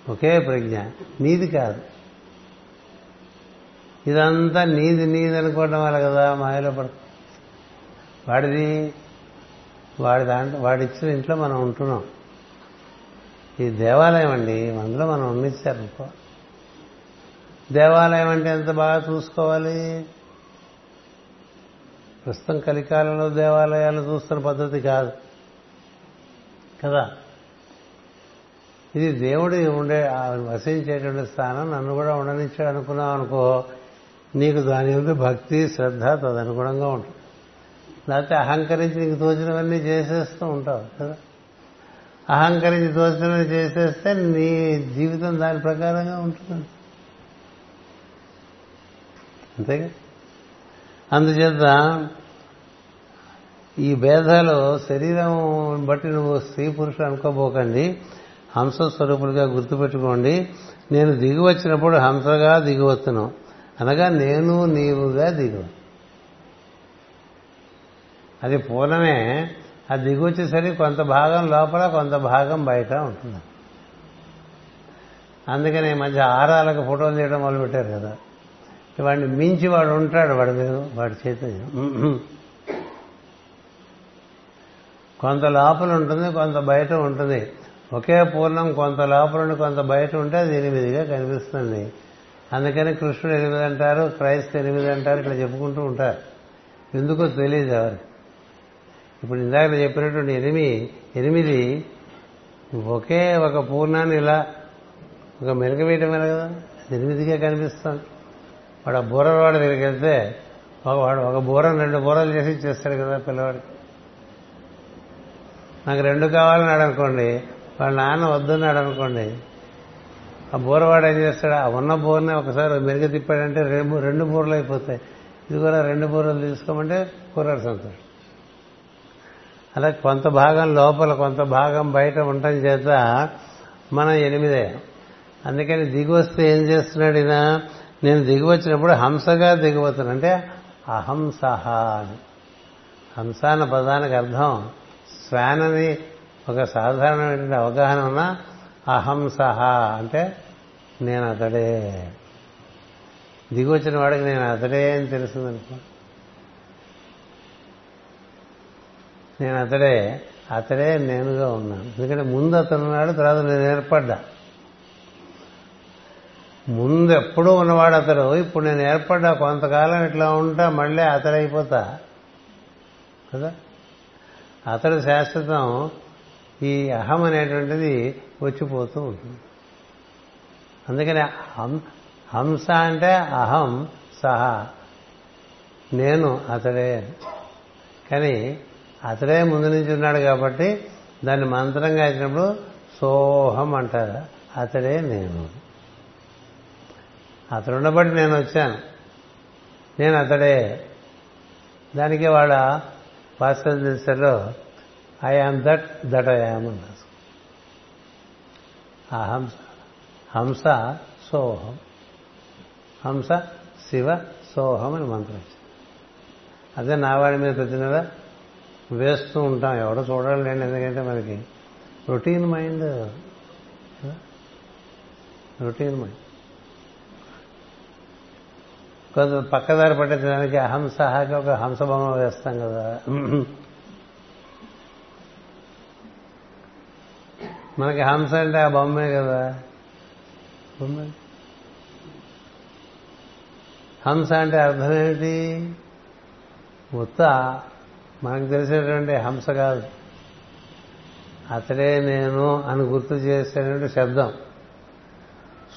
ఒకే ప్రజ్ఞ. నీది కాదు. ఇదంతా నీది నీది అనుకోవడం వల్ల కదా మాయలో పడ వాడిది వాడి దాంట్లో వాడిచ్చిన ఇంట్లో మనం ఉంటున్నాం. ఈ దేవాలయం అండి అందులో మనం ఉండిచ్చారు దేవాలయం అంటే ఎంత బాగా చూసుకోవాలి? ప్రస్తుతం కలికాలంలో దేవాలయాలు చూస్తున్న పద్ధతి కాదు. కదా? ఇది దేవుడి ఉండే వసించేటువంటి స్థానం నన్ను కూడా ఉండనిచ్చాడు అనుకున్నావు అనుకో నీకు దాని ముందు భక్తి శ్రద్ధ తదనుగుణంగా ఉంటుంది. లేకపోతే అహంకరించి నీకు తోచినవన్నీ చేసేస్తూ ఉంటావు కదా? అహంకరించి తోచినవన్నీ చేసేస్తే నీ జీవితం దాని ప్రకారంగా ఉంటుంది. అంతేగా? అందుచేత ఈ భేదాలు శరీరం బట్టి నువ్వు స్త్రీ పురుషులు అనుకోబోకండి హంస స్వరూపులుగా గుర్తుపెట్టుకోండి. నేను దిగి వచ్చినప్పుడు హంసగా దిగివచ్చును అనగా నేను నీవుగా దిగు. అది పూలమే అది దిగి వచ్చేసరికి కొంత భాగం లోపల కొంత భాగం బయట ఉంటుంది. అందుకని మధ్య ఆరాలకు ఫోటోలు తీయడం మొదలుపెట్టారు కదా. వాడిని మించి వాడు ఉంటాడు వాడి మీద వాడి చైతన్యం కొంత లోపల ఉంటుంది కొంత బయట ఉంటుంది. ఒకే పూర్ణం కొంత లోపల ఉండి కొంత బయట ఉంటే అది ఎనిమిదిగా కనిపిస్తుంది. అందుకని కృష్ణుడు ఎనిమిది అంటారు క్రైస్త ఎనిమిది అంటారు ఇట్లా చెప్పుకుంటూ ఉంటారు. ఎందుకో తెలియదు ఎవరు. ఇప్పుడు ఇందాక చెప్పినటువంటి ఎనిమిది ఎనిమిది ఒకే ఒక పూర్ణాన్ని ఇలా ఒక మెరుగ వేయటమే కదా? ఎనిమిదిగా కనిపిస్తుంది. వాడు ఆ బూరవాడి దగ్గరికి వెళ్తే వాడు ఒక బూరను రెండు బూరలు చేసి ఇచ్చేస్తాడు కదా పిల్లవాడికి. నాకు రెండు కావాలన్నాడు అనుకోండి వాళ్ళ నాన్న వద్దన్నాడు అనుకోండి ఆ బూరవాడు ఏం చేస్తాడు ఆ ఉన్న బూరని ఒకసారి మెరుగు తిప్పాడంటే రెండు రెండు బూరలు అయిపోతాయి. ఇది కూడా రెండు బూరలు తీసుకోమంటే కూరడు సంతోషం. అలా కొంత భాగం లోపల కొంత భాగం బయట ఉండటం చేత మనం ఎనిమిదే అందుకని దిగి వస్తే ఏం చేస్తున్నాడు ఈయన? నేను దిగి వచ్చినప్పుడు హంసగా దిగిపోతాను అంటే అహంసహ అని. హంస అన్న పదానికి అర్థం శ్వాన్ అని ఒక సాధారణమైనటువంటి అవగాహన ఉన్న అహంసహ అంటే నేను అతడే. దిగి వచ్చిన వాడికి నేను అతడే అని తెలిసిందనుకో నేను అతడే అతడే నేనుగా ఉన్నాను. ఎందుకంటే ముందు అతను ఉన్నాడు తర్వాత నేను ఏర్పడ్డా. ముందు ఎప్పుడూ ఉన్నవాడు అతడు. ఇప్పుడు నేను ఏర్పడ్డా కొంతకాలం ఇట్లా ఉంటా మళ్ళీ అతడైపోతా. కదా? అతడు శాశ్వతం ఈ అహం అనేటువంటిది వచ్చిపోతూ ఉంటుంది. అందుకని హంస అంటే అహం సహా. నేను అతడే కానీ అతడే ముందు నుంచి ఉన్నాడు కాబట్టి దాన్ని మంత్రంగా ఇచ్చినప్పుడు సోహం అంటారు. అతడే నేను. అతడుండబట్టి నేను వచ్చాను నేను అతడే దానికి వాళ్ళ పాశ్చాత్య దిశలో I am that that I am అన్నారు. ఆ హంస హంస సోహం. హంస శివ సోహం అని మంత్రం వచ్చింది అదే నా వాడి మీద ప్రతి నెల వేస్తూ ఉంటాం. ఎవడో చూడాలి ఎందుకంటే మనకి రొటీన్ మైండ్ రొటీన్ మైండ్. కొంత పక్కదారి పట్టించడానికి అహంసహాకి ఒక హంస బొమ్మ వేస్తాం కదా. మనకి హంస అంటే ఆ బొమ్మే కదా. బొమ్మ? హంస అంటే అర్థం ఏమిటి? ఉత్త మనకు తెలిసేటువంటి హంస కాదు. అతడే నేను అని గుర్తు చేసేటువంటి శబ్దం.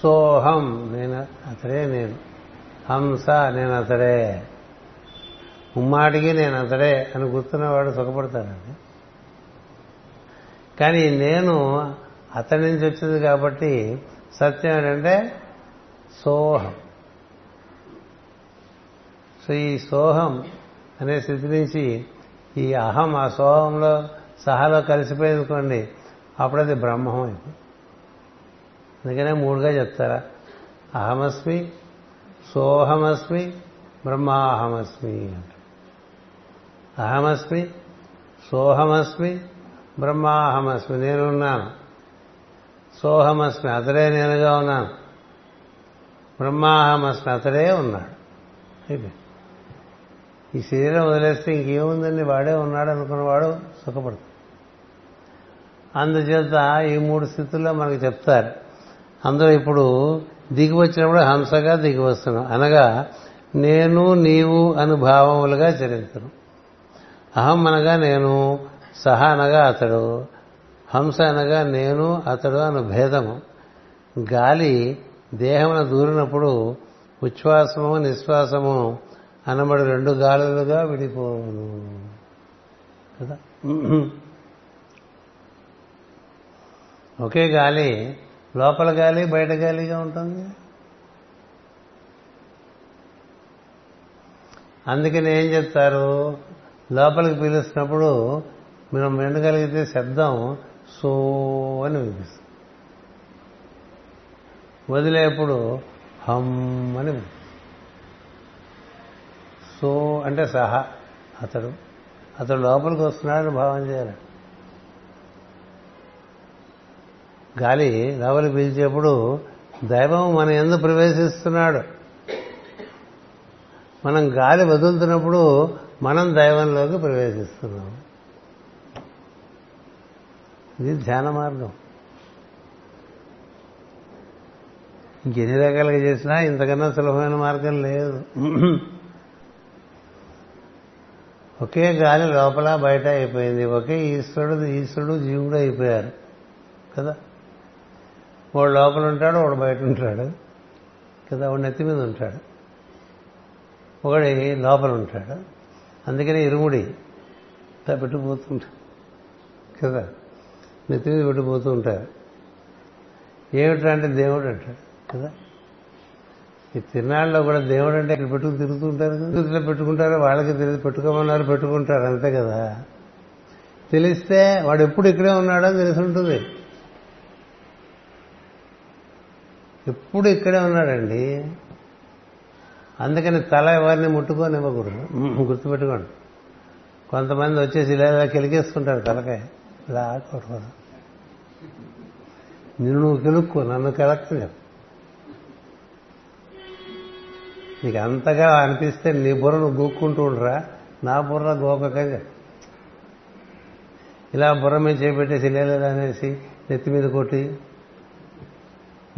సోహం నేను అతడే నేను. హంస నేను అతడే. ముమ్మాటికి నేను అతడే అని గుర్తున్నవాడు సుఖపడతాడండి. కానీ నేను అతడి నుంచి వచ్చింది కాబట్టి సత్యం ఏంటంటే సోహం. సో ఈ సోహం అనే స్థితి నుంచి ఈ అహం ఆ సోహంలో సహాలో కలిసిపోయిందికోండి అప్పుడు అది బ్రహ్మం అయిపోయింది. అందుకనే మూడుగా చెప్తారా? అహమస్మి సోహమస్మి బ్రహ్మాహమస్మి. అంట అహమస్మి సోహమస్మి బ్రహ్మాహమస్మి. నేనున్నాను సోహమస్మి అతడే నేనుగా ఉన్నాను. బ్రహ్మాహమస్మి అతడే ఉన్నాడు. అయితే ఈ శరీరం వదిలేస్తే ఇంకేముందండి? వాడే ఉన్నాడు అనుకున్నవాడు సుఖపడుతుంది అందుచేత ఈ మూడు స్థితుల్లో మనకు చెప్తారు. అందులో ఇప్పుడు దిగి వచ్చినప్పుడు హంసగా దిగి వస్తున్నాం అనగా నేను నీవు అనుభావములుగా చరించను అహం అనగా నేను సహ అనగా అతడు హంస అనగా నేను అతడు అను భేదము. గాలి దేహమున దూరినప్పుడు ఉచ్ఛ్వాసము నిశ్వాసము అనబడి రెండు గాలులుగా విడిపోవును. కదా? ఒకే గాలి లోపల గాలి బయట గాలిగా ఉంటుంది. అందుకని ఏం చెప్తారు? లోపలికి పిలిచినప్పుడు మనం వినగలిగితే శబ్దం సో అని వినిపిస్తుంది. వదిలేప్పుడు హమ్ అని సో అంటే సహా. అతడు అతడు లోపలికి వస్తున్నాడని భావం చేయాలి. గాలి లోపలి పీల్చేప్పుడు దైవం మన ఎందు ప్రవేశిస్తున్నాడు. మనం గాలి వదులుతున్నప్పుడు మనం దైవంలోకి ప్రవేశిస్తున్నాం. ఇది ధ్యాన మార్గం. ఇంకెన్ని రకాలుగా చేసినా ఇంతకన్నా సులభమైన మార్గం లేదు. ఒకే గాలి లోపల బయట అయిపోయింది. ఒకే ఈశ్వరుడు ఈశ్వరుడు జీవుడు అయిపోయారు. కదా? వాడు లోపల ఉంటాడు వాడు బయట ఉంటాడు. కదా వాడు నెత్తి మీద ఉంటాడు. ఒకడి లోపల ఉంటాడు. అందుకనే ఇరుముడి పెట్టుకుపోతుంటాడు కదా నెత్తి మీద పెట్టిపోతూ ఉంటారు ఏమిట్రా అంటే దేవుడు అంటాడు. కదా ఈ తిరునాళ్ళలో కూడా దేవుడు అంటే ఇక్కడ పెట్టుకుని తిరుగుతూ ఉంటారు ఇట్లా పెట్టుకుంటారు వాళ్ళకి తెలియదు. పెట్టుకోమన్నారు పెట్టుకుంటారు. అంతే కదా. తెలిస్తే వాడు ఎప్పుడు ఇక్కడే ఉన్నాడో తెలిసి ఉంటుంది. ఎప్పుడు ఇక్కడే ఉన్నాడండి? అందుకని తల ఎవరిని ముట్టుకోనివ్వకూడదు. గుర్తుపెట్టుకోండి. కొంతమంది వచ్చేసి ఇలా ఇలా కెలికేస్తుంటారు తలకాయ ఇలా ఆకూడదు నిన్ను నువ్వు కెలుక్కో నన్ను కెలక్కలేదు. నీకు అంతగా అనిపిస్తే నీ బుర్ర నువ్వు గోక్కుంటూ ఉండరా? నా బుర్ర గోకకంగా ఇలా బుర్ర మీద చేపెట్టేసి లేదా అనేసి నెత్తి మీద కొట్టి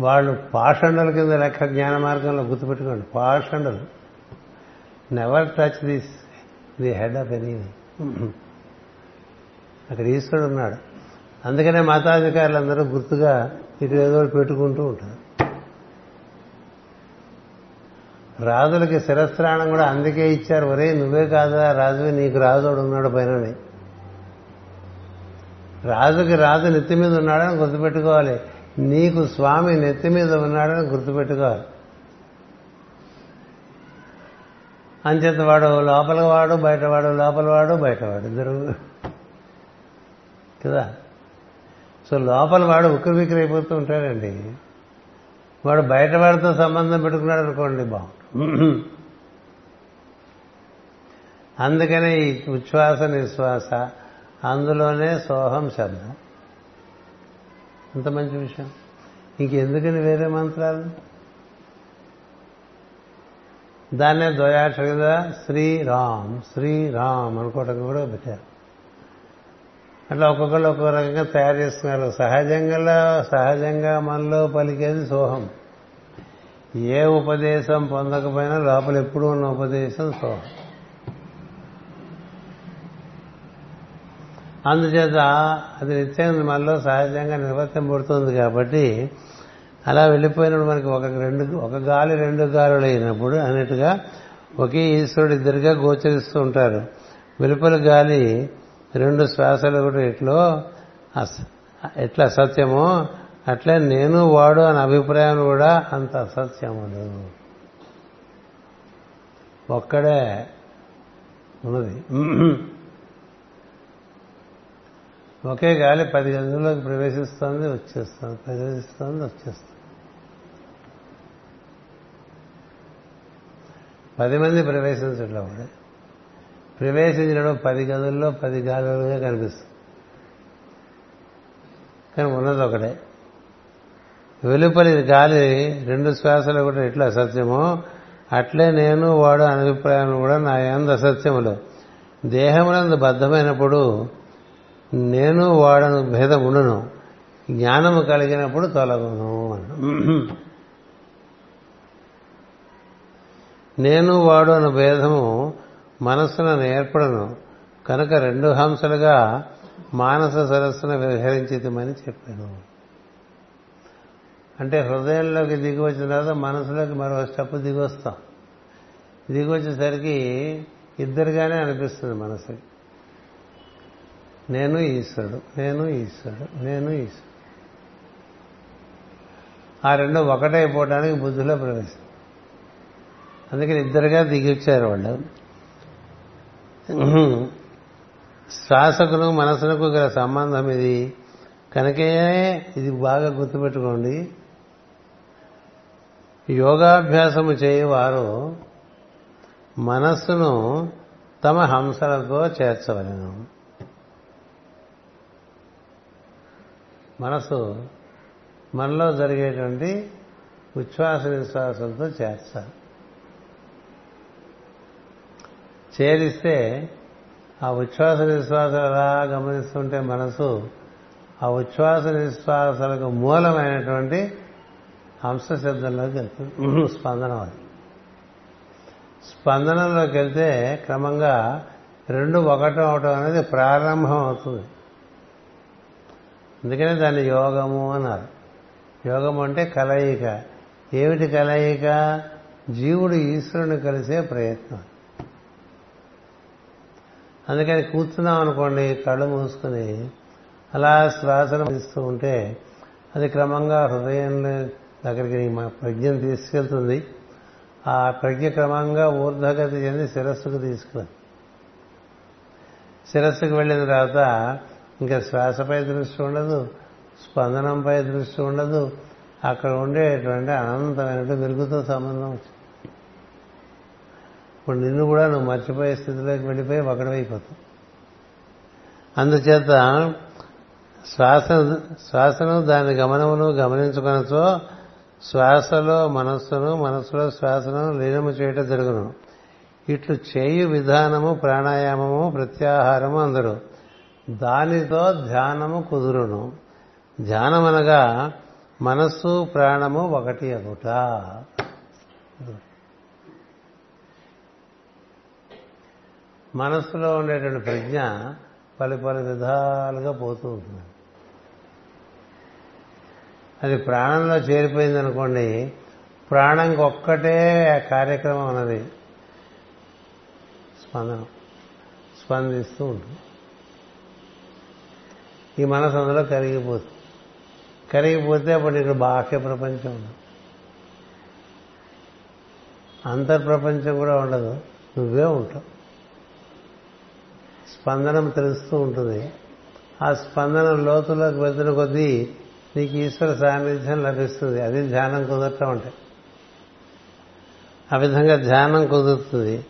వాళ్ళు పాషండల కింద లెక్క జ్ఞాన మార్గంలో గుర్తుపెట్టుకోండి. పాషండలు. Never touch this the head of any అక్కడ ఈశ్వరుడు ఉన్నాడు. అందుకనే మతాధికారులందరూ గుర్తుగా ఇటు ఏదో పెట్టుకుంటూ ఉంటారు. రాజులకి శిరస్త్రాణం కూడా అందుకే ఇచ్చారు. ఒరే నువ్వే కాదా రాజు నీకు రాజుడు ఉన్నాడు పైనని. రాజుకి రాజు నెత్తి మీద ఉన్నాడని గుర్తుపెట్టుకోవాలి. నీకు స్వామి నెత్తి మీద ఉన్నాడని గుర్తుపెట్టుకోవాలి అంచేత వాడు లోపల వాడు బయటవాడు లోపల వాడు బయటవాడు ఇద్దరు. కదా? సో లోపల వాడు ఉక్కిరి బిక్కిరి అయిపోతూ ఉంటాడండి. వాడు బయటవాడితో సంబంధం పెట్టుకున్నాడు అనుకోండి బాగుంటుంది. అందుకనే ఈ ఉచ్ఛ్వాస నిశ్వాస అందులోనే సోహం శబ్దం. అంత మంచి విషయం. ఇంకెందుకని వేరే మంత్రాలు? దాన్నే ద్వయాక్ష కదా శ్రీరామ్ శ్రీరామ్ అనుకోవటం కూడా పెట్టారు. అట్లా ఒక్కొక్కరు ఒక్కొక్క రకంగా తయారు చేస్తున్నారు. సహజంగా సహజంగా మనలో పలికేది సోహం. ఏ ఉపదేశం పొందకపోయినా లోపల ఎప్పుడు ఉన్న ఉపదేశం సోహం. అందుచేత అది నిత్యం మనలో సహజంగా నిర్వర్తింపడుతుంది కాబట్టి అలా వెళ్ళిపోయినప్పుడు మనకి ఒక రెండు ఒక గాలి రెండు గాలులు అయినప్పుడు అన్నట్టుగా ఒకే ఈశ్వరుడు ఇద్దరుగా గోచరిస్తూ ఉంటారు. వెలుపల గాలి రెండు శ్వాసలు కూడా ఎట్లో ఎట్లా అసత్యమో అట్లే నేను వాడు అనే అభిప్రాయం కూడా అంత అసత్యముడు ఒక్కడే ఉన్నది. ఒకే గాలి పది గదుల్లోకి ప్రవేశిస్తోంది వచ్చేస్తుంది. ప్రవేశిస్తోంది వచ్చేస్తుంది. పది మంది ప్రవేశించట్లో కూడా ప్రవేశించడం పది గదుల్లో పది గాలులుగా కనిపిస్తుంది. కానీ ఉన్నది ఒకటే. వెలుపలి గాలి రెండు శ్వాసలు కూడా ఎట్లా అసత్యమో అట్లే నేను వాడు అనే అభిప్రాయం కూడా నా ఎందు అసత్యములు. దేహములందు బద్ధమైనప్పుడు నేను వాడను భేదం ఉండను జ్ఞానము కలిగినప్పుడు తొలగును నేను వాడు అను భేదము మనస్సున ఏర్పడను కనుక రెండు హంసలుగా మానస సరస్సున విహరించితమని చెప్పాను. అంటే హృదయంలోకి దిగి వచ్చిన తర్వాత మనసులోకి మరో స్టెప్ దిగి వస్తాం దిగి వచ్చేసరికి ఇద్దరుగానే అనిపిస్తుంది మనసుకి. నేను ఈశ్వరుడు నేను ఈశ్వరుడు నేను ఈశ్వరుడు. ఆ రెండు ఒకటైపోవడానికి బుద్ధిలో ప్రవేశం అందుకని ఇద్దరుగా దిగిచ్చారు వాళ్ళు. శ్వాసకును మనసునకు గల సంబంధం ఇది. కనుకే ఇది బాగా గుర్తుపెట్టుకోండి. యోగాభ్యాసము చేయవారు మనస్సును తమ హంసలతో చేర్చవలను. మనసు మనలో జరిగేటువంటి ఉచ్ఛ్వాస విశ్వాసంతో చేర్చాలి చేరిస్తే ఆ ఉచ్ఛ్వాస విశ్వాసాలు ఎలా గమనిస్తుంటే మనసు ఆ ఉచ్ఛ్వాస విశ్వాసాలకు మూలమైనటువంటి హంసశబ్దంలోకి వెళ్తుంది. స్పందన అది. స్పందనంలోకి వెళ్తే క్రమంగా రెండు ఒకటం అవటం అనేది ప్రారంభం అవుతుంది అందుకనే దాన్ని యోగము అన్నారు. యోగం అంటే కలయిక. ఏమిటి కలయిక? జీవుడు ఈశ్వరుని కలిసే ప్రయత్నం. అందుకని కూర్చున్నాం అనుకోండి కళ్ళు మూసుకుని అలా శ్వాసను ఇస్తూ ఉంటే అది క్రమంగా హృదయం దగ్గరికి మా ప్రజ్ఞను తీసుకెళ్తుంది. ఆ ప్రజ్ఞ క్రమంగా ఊర్ధగతి చెంది శిరస్సుకు తీసుకుని శిరస్సుకు వెళ్ళిన తర్వాత ఇంకా శ్వాసపై దృష్టి ఉండదు స్పందనంపై దృష్టి ఉండదు. అక్కడ ఉండేటువంటి అనంతమైన వెలుగుతో సంబంధం వచ్చింది ఇప్పుడు నిన్ను కూడా నువ్వు మర్చిపోయే స్థితిలోకి వెళ్ళిపోయి ఒకడవైపోతావు అందుచేత శ్వాస శ్వాసను దాని గమనమును గమనించుకొనచో శ్వాసలో మనస్సును మనస్సులో శ్వాసను లీనము చేయటం జరుగును. ఇట్లు చేయు విధానము ప్రాణాయామము ప్రత్యాహారము అందరు. దానితో ధ్యానము కుదురును. ధ్యానం అనగా మనస్సు ప్రాణము ఒకటి అగుట. మనస్సులో ఉండేటువంటి ప్రజ్ఞ పలు పలు విధాలుగా పోతూ ఉంటుంది. అది ప్రాణంలో చేరిపోయింది అనుకోండి ప్రాణంకి ఒక్కటే కార్యక్రమం అన్నది స్పందన స్పందిస్తూ ఉంటుంది. ఈ మనసు అందులో కరిగిపోతుంది. కరిగిపోతే అప్పుడు ఇక్కడ బాహ్య ప్రపంచం ఉండదు అంతర్ప్రపంచం కూడా ఉండదు. నువ్వే ఉంటావు. స్పందనం తెలుస్తూ ఉంటుంది. ఆ స్పందనం లోతులోకి వెళ్తున్న కొద్దీ నీకు ఈశ్వర సాన్నిధ్యం లభిస్తుంది. అది ధ్యానం కుదరటం అంటే. ఆ విధంగా ధ్యానం కుదురుతుంది.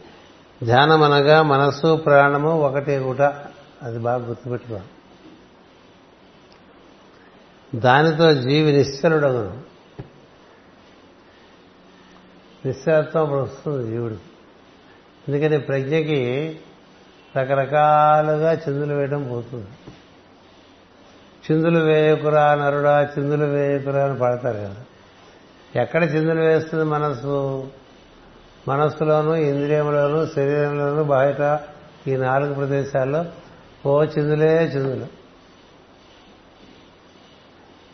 ధ్యానం అనగా మనస్సు ప్రాణము ఒకటే గుట అది బాగా గుర్తుపెట్టుకోవాలి. దానితో జీవి నిశ్చలుడగును. నిశ్చలత్వం అప్పుడు వస్తుంది జీవుడు. ఎందుకని ప్రజ్ఞకి రకరకాలుగా చిందులు వేయడం పోతుంది. చిందులు వేయకురా నరుడా చిందులు వేయకురా అని పాడతారు కదా. ఎక్కడ చిందులు వేస్తుంది మనస్సు? మనస్సులోనూ ఇంద్రియంలోనూ శరీరంలోను బయట ఈ నాలుగు ప్రదేశాల్లో ఓ చిందులే చిందులు.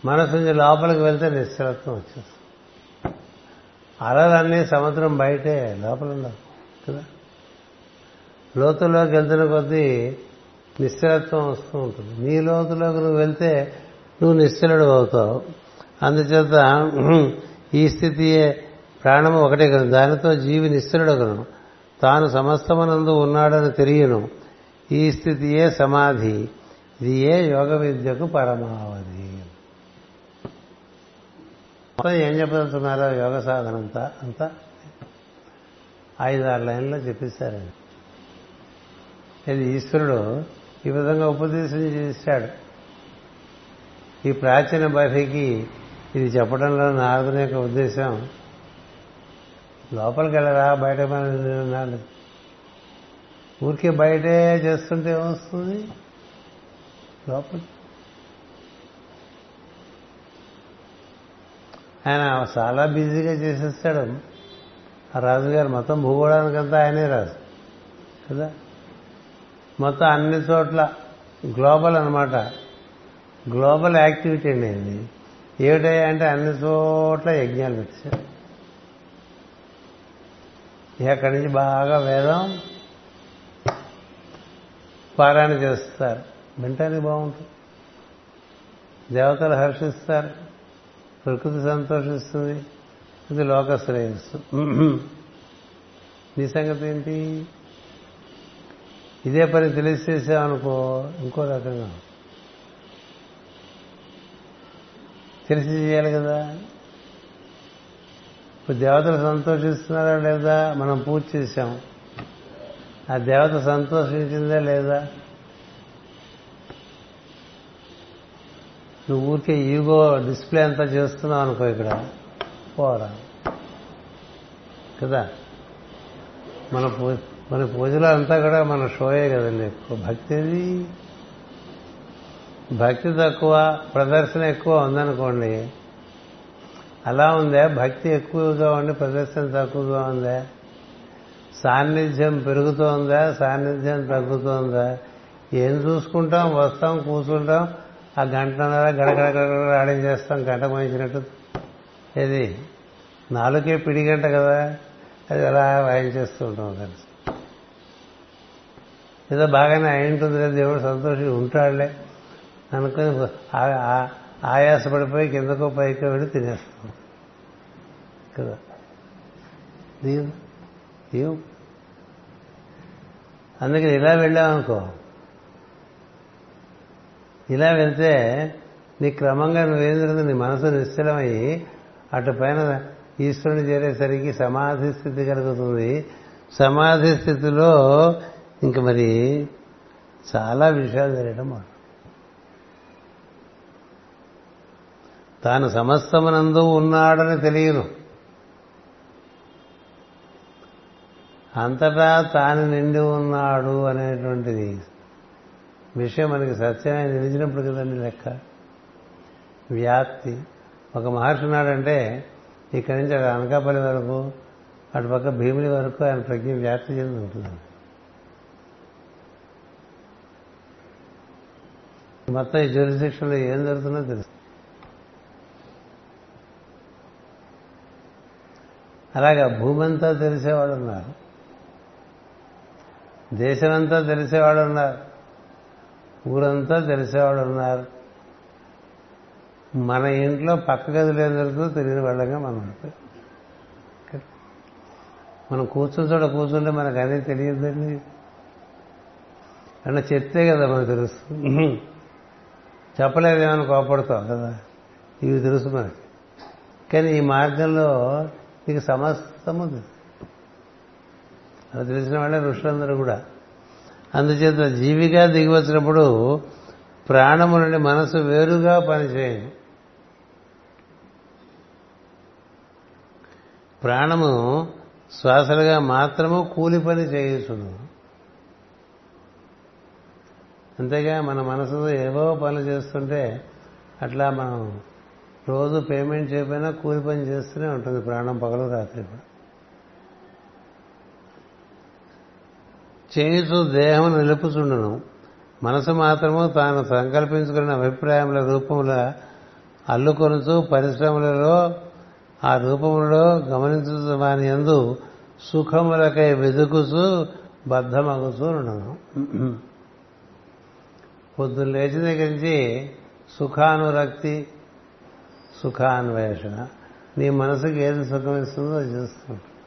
మనసు నుంచి లోపలికి వెళ్తే నిశ్చలత్వం వచ్చేస్తుంది. అలలన్నీ సముద్రం బయటే లోపల ఉండవు కదా? లోతులోకి వెళ్తున్న కొద్దీ నిశ్చలత్వం వస్తూ ఉంటుంది. నీ లోతులోకి నువ్వు వెళ్తే నువ్వు నిశ్చలుడు అవుతావు. అందుచేత ఈ స్థితియే ప్రాణము ఒకటే కదా. దానితో జీవి నిశ్చలుడగను తాను సమస్తమనందు ఉన్నాడని తెలియను. ఈ స్థితియే సమాధి. ఇది ఏ యోగ విద్యకు పరమావధి. మొత్తం ఏం చెప్పదలుచున్నారో యోగ సాధన అంతా? అంతా? ఐదారు లైన్లో చెప్పిస్తారండి. ఇది ఈశ్వరుడు ఈ విధంగా ఉపదేశం చేశాడు. ఈ ప్రాచీన బహికి ఇది చెప్పడంలో నారదుని యొక్క ఉద్దేశం. లోపలికి వెళ్ళరా? బయట పని ఊరికే బయటే చేస్తుంటే ఏమొస్తుంది? లోపలికి ఆయన చాలా బిజీగా చేసేస్తాడు. ఆ రాజుగారు మొత్తం భూగోళానికంతా ఆయనే రాజు. కదా? మొత్తం అన్ని చోట్ల గ్లోబల్ అనమాట గ్లోబల్ యాక్టివిటీ అండి ఇది ఏమిటయ్యా అంటే అన్ని చోట్ల యజ్ఞాలు పెట్టారు అక్కడి నుంచి బాగా వేదం పారాయణ చేస్తారు. వింటానికి బాగుంటుంది. దేవతలు హర్షిస్తారు. ప్రకృతి సంతోషిస్తుంది ఇది లోక శ్రేయస్సు నీ సంగతి ఏంటి? ఇదే పని తెలిసేసామనుకో ఇంకో రకంగా. తెలిసి చేయాలి కదా? ఇప్పుడు దేవతలు సంతోషిస్తున్నారా లేదా? మనం పూజ చేశాం. ఆ దేవత సంతోషించిందా లేదా? నువ్వు ఊరికే ఈగో డిస్ప్లే అంతా చేస్తున్నావు అనుకో ఇక్కడ. పోరా. కదా? మన పూ మన పూజలో అంతా కూడా మన షోయే కదండి ఎక్కువ. భక్తిది భక్తి తక్కువ ప్రదర్శన ఎక్కువ ఉందనుకోండి. అలా ఉందే భక్తి ఎక్కువగా ఉండి ప్రదర్శన తక్కువగా ఉందే. సాన్నిధ్యం పెరుగుతోందా? సాన్నిధ్యం తగ్గుతోందా? ఏం చూసుకుంటాం వస్తాం కూర్చుంటాం ఆ గంటన్నర గడగడ ఆడేం చేస్తాం గంట మోయించినట్టు ఏది? నాలుగే పిడి గంట కదా. అది అలా వాయించేస్తూ ఉంటాం కలిసి ఏదో బాగానే అయింటుంది దేవుడు సంతోషంగా ఉంటాడులే. అనుకుని ఆయాసపడిపోయి కిందకో పైకి వెళ్ళి తినేస్తాం. కదా. దీవు దీవు అందుకని ఇలా వెళ్ళామనుకో ఇలా వెళ్తే నీ క్రమంగా నువ్వేంద్రుడు నీ మనసు నిశ్చలమయ్యి అటు పైన ఈశ్వరుని చేరేసరికి సమాధి స్థితి కలుగుతుంది. సమాధి స్థితిలో ఇంక మరి చాలా విషయాలు జరగడం తాను సమస్తమునందు ఉన్నాడని తెలియదు. అంతటా తాను నిండి ఉన్నాడు అనేటువంటిది విషయం మనకి సత్యమే నిలిచినప్పుడు కదండి లెక్క? వ్యాప్తి. ఒక మహర్షి ఉన్నాడంటే ఇక్కడి నుంచి అక్కడ అనకాపల్లి వరకు అటు పక్క భీముని వరకు ఆయన ప్రజ్ఞ వ్యాప్తి చెంది ఉంటుంది మొత్తం ఈ జ్యూరిశిక్షణలో ఏం జరుగుతుందో తెలుసు. అలాగా భూమంతా తెలిసేవాడు ఉన్నారు. దేశమంతా తెలిసేవాడు ఉన్నారు. ఊరంతా తెలిసేవాడు ఉన్నారు మన ఇంట్లో పక్క గదిలో ఏం జరుగుతుందో తెలియని వాళ్ళగా మనం మనం కూర్చుని చోట కూర్చుంటే మనకు అదే తెలియదండి. అన్న చెప్తే కదా మనకు తెలుస్తుంది. చెప్పలేదేమని కోపడతాం కదా. ఇవి తెలుసు మనకి. కానీ ఈ మార్గంలో నీకు సమస్తము అది తెలిసిన వాళ్ళే ఋషులందరూ కూడా. అందుచేత జీవిగా దిగి వచ్చినప్పుడు ప్రాణము నుండి మనసు వేరుగా పనిచేయదు ప్రాణము శ్వాసలుగా మాత్రము కూలి పని చేయుచును. అంతేగా మన మనసులో ఏవో పనులు చేస్తుంటే అట్లా మనం రోజు పేమెంట్ చేయకపోయినా కూలి పని చేస్తూనే ఉంటుంది ప్రాణం పగలు రాత్రి కూడా. చేయుచు దేహం నిలుపుచుండును. మనసు మాత్రము తాను సంకల్పించుకున్న అభిప్రాయముల రూపముల అల్లుకొనుచు పరిశ్రమలలో ఆ రూపములలో గమనించు వాని ఎందు సుఖములకై వెదుకుచు బద్ధమగుతూ ఉండను పొద్దున్న లేచిన దగ్గర నుంచి సుఖానురక్తి సుఖాన్వేషణ. నీ మనసుకు ఏది సుఖం ఇస్తుందో అది చేస్తుంటాం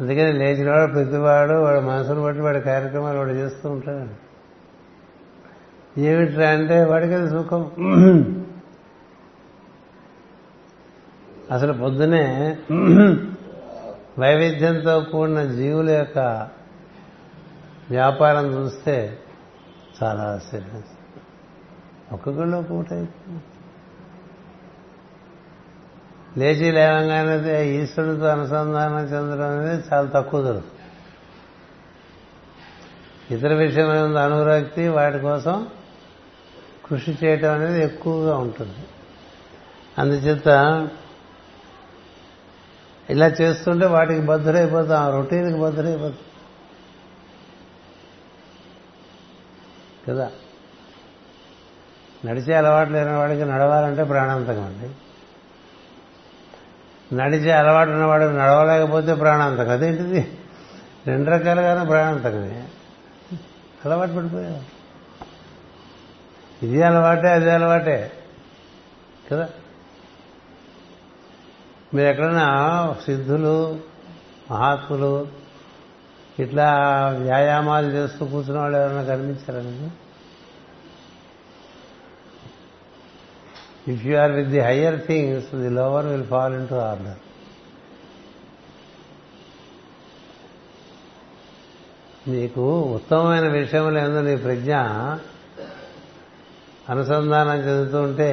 అందుకని లేచినవాడు ప్రతివాడు వాడు మనసును బట్టి వాడి కార్యక్రమాలు వాడు చేస్తూ ఉంటాడు. ఏమిట్రా అంటే వాడికి అది సుఖం. అసలు పొద్దునే వైవిధ్యంతో కూడిన జీవుల యొక్క వ్యాపారం చూస్తే చాలా ఆశ్చర్యం. ఒక్కొక్కళ్ళు ఒక్కొక్కటి లేచి లేవంగానే ఈశ్వరుడితో అనుసంధానం చెందడం అనేది చాలా తక్కువ దొరుకుతుంది ఇతర విషయమైన అనురక్తి వాటి కోసం కృషి చేయటం అనేది ఎక్కువగా ఉంటుంది. అందుచేత ఇలా చేస్తుంటే వాటికి బద్ధుడైపోతాం ఆ రొటీన్కి బద్ధుడైపోతాం కదా? నడిచే అలవాటు లేని వాడికి నడవాలంటే ప్రాణాంతకం అండి. నడిచే అలవాటు ఉన్నవాడు నడవలేకపోతే ప్రాణాంతకం అదేంటిది? రెండు రకాలుగానే ప్రాణాంతకమే అలవాటు పడిపోయావు ఇది అలవాటే అదే అలవాటే. కదా? మీరు ఎక్కడైనా సిద్ధులు మహాత్ములు ఇట్లా వ్యాయామాలు చేస్తూ కూర్చున్న వాళ్ళు ఎవరైనా కనిపించారా మీకు? If you are with the higher things the lower will fall into order నీకు ఉత్తమమైన విషయంలో ఏందో నీ ప్రజ్ఞ అనుసంధానం చెందుతూ ఉంటే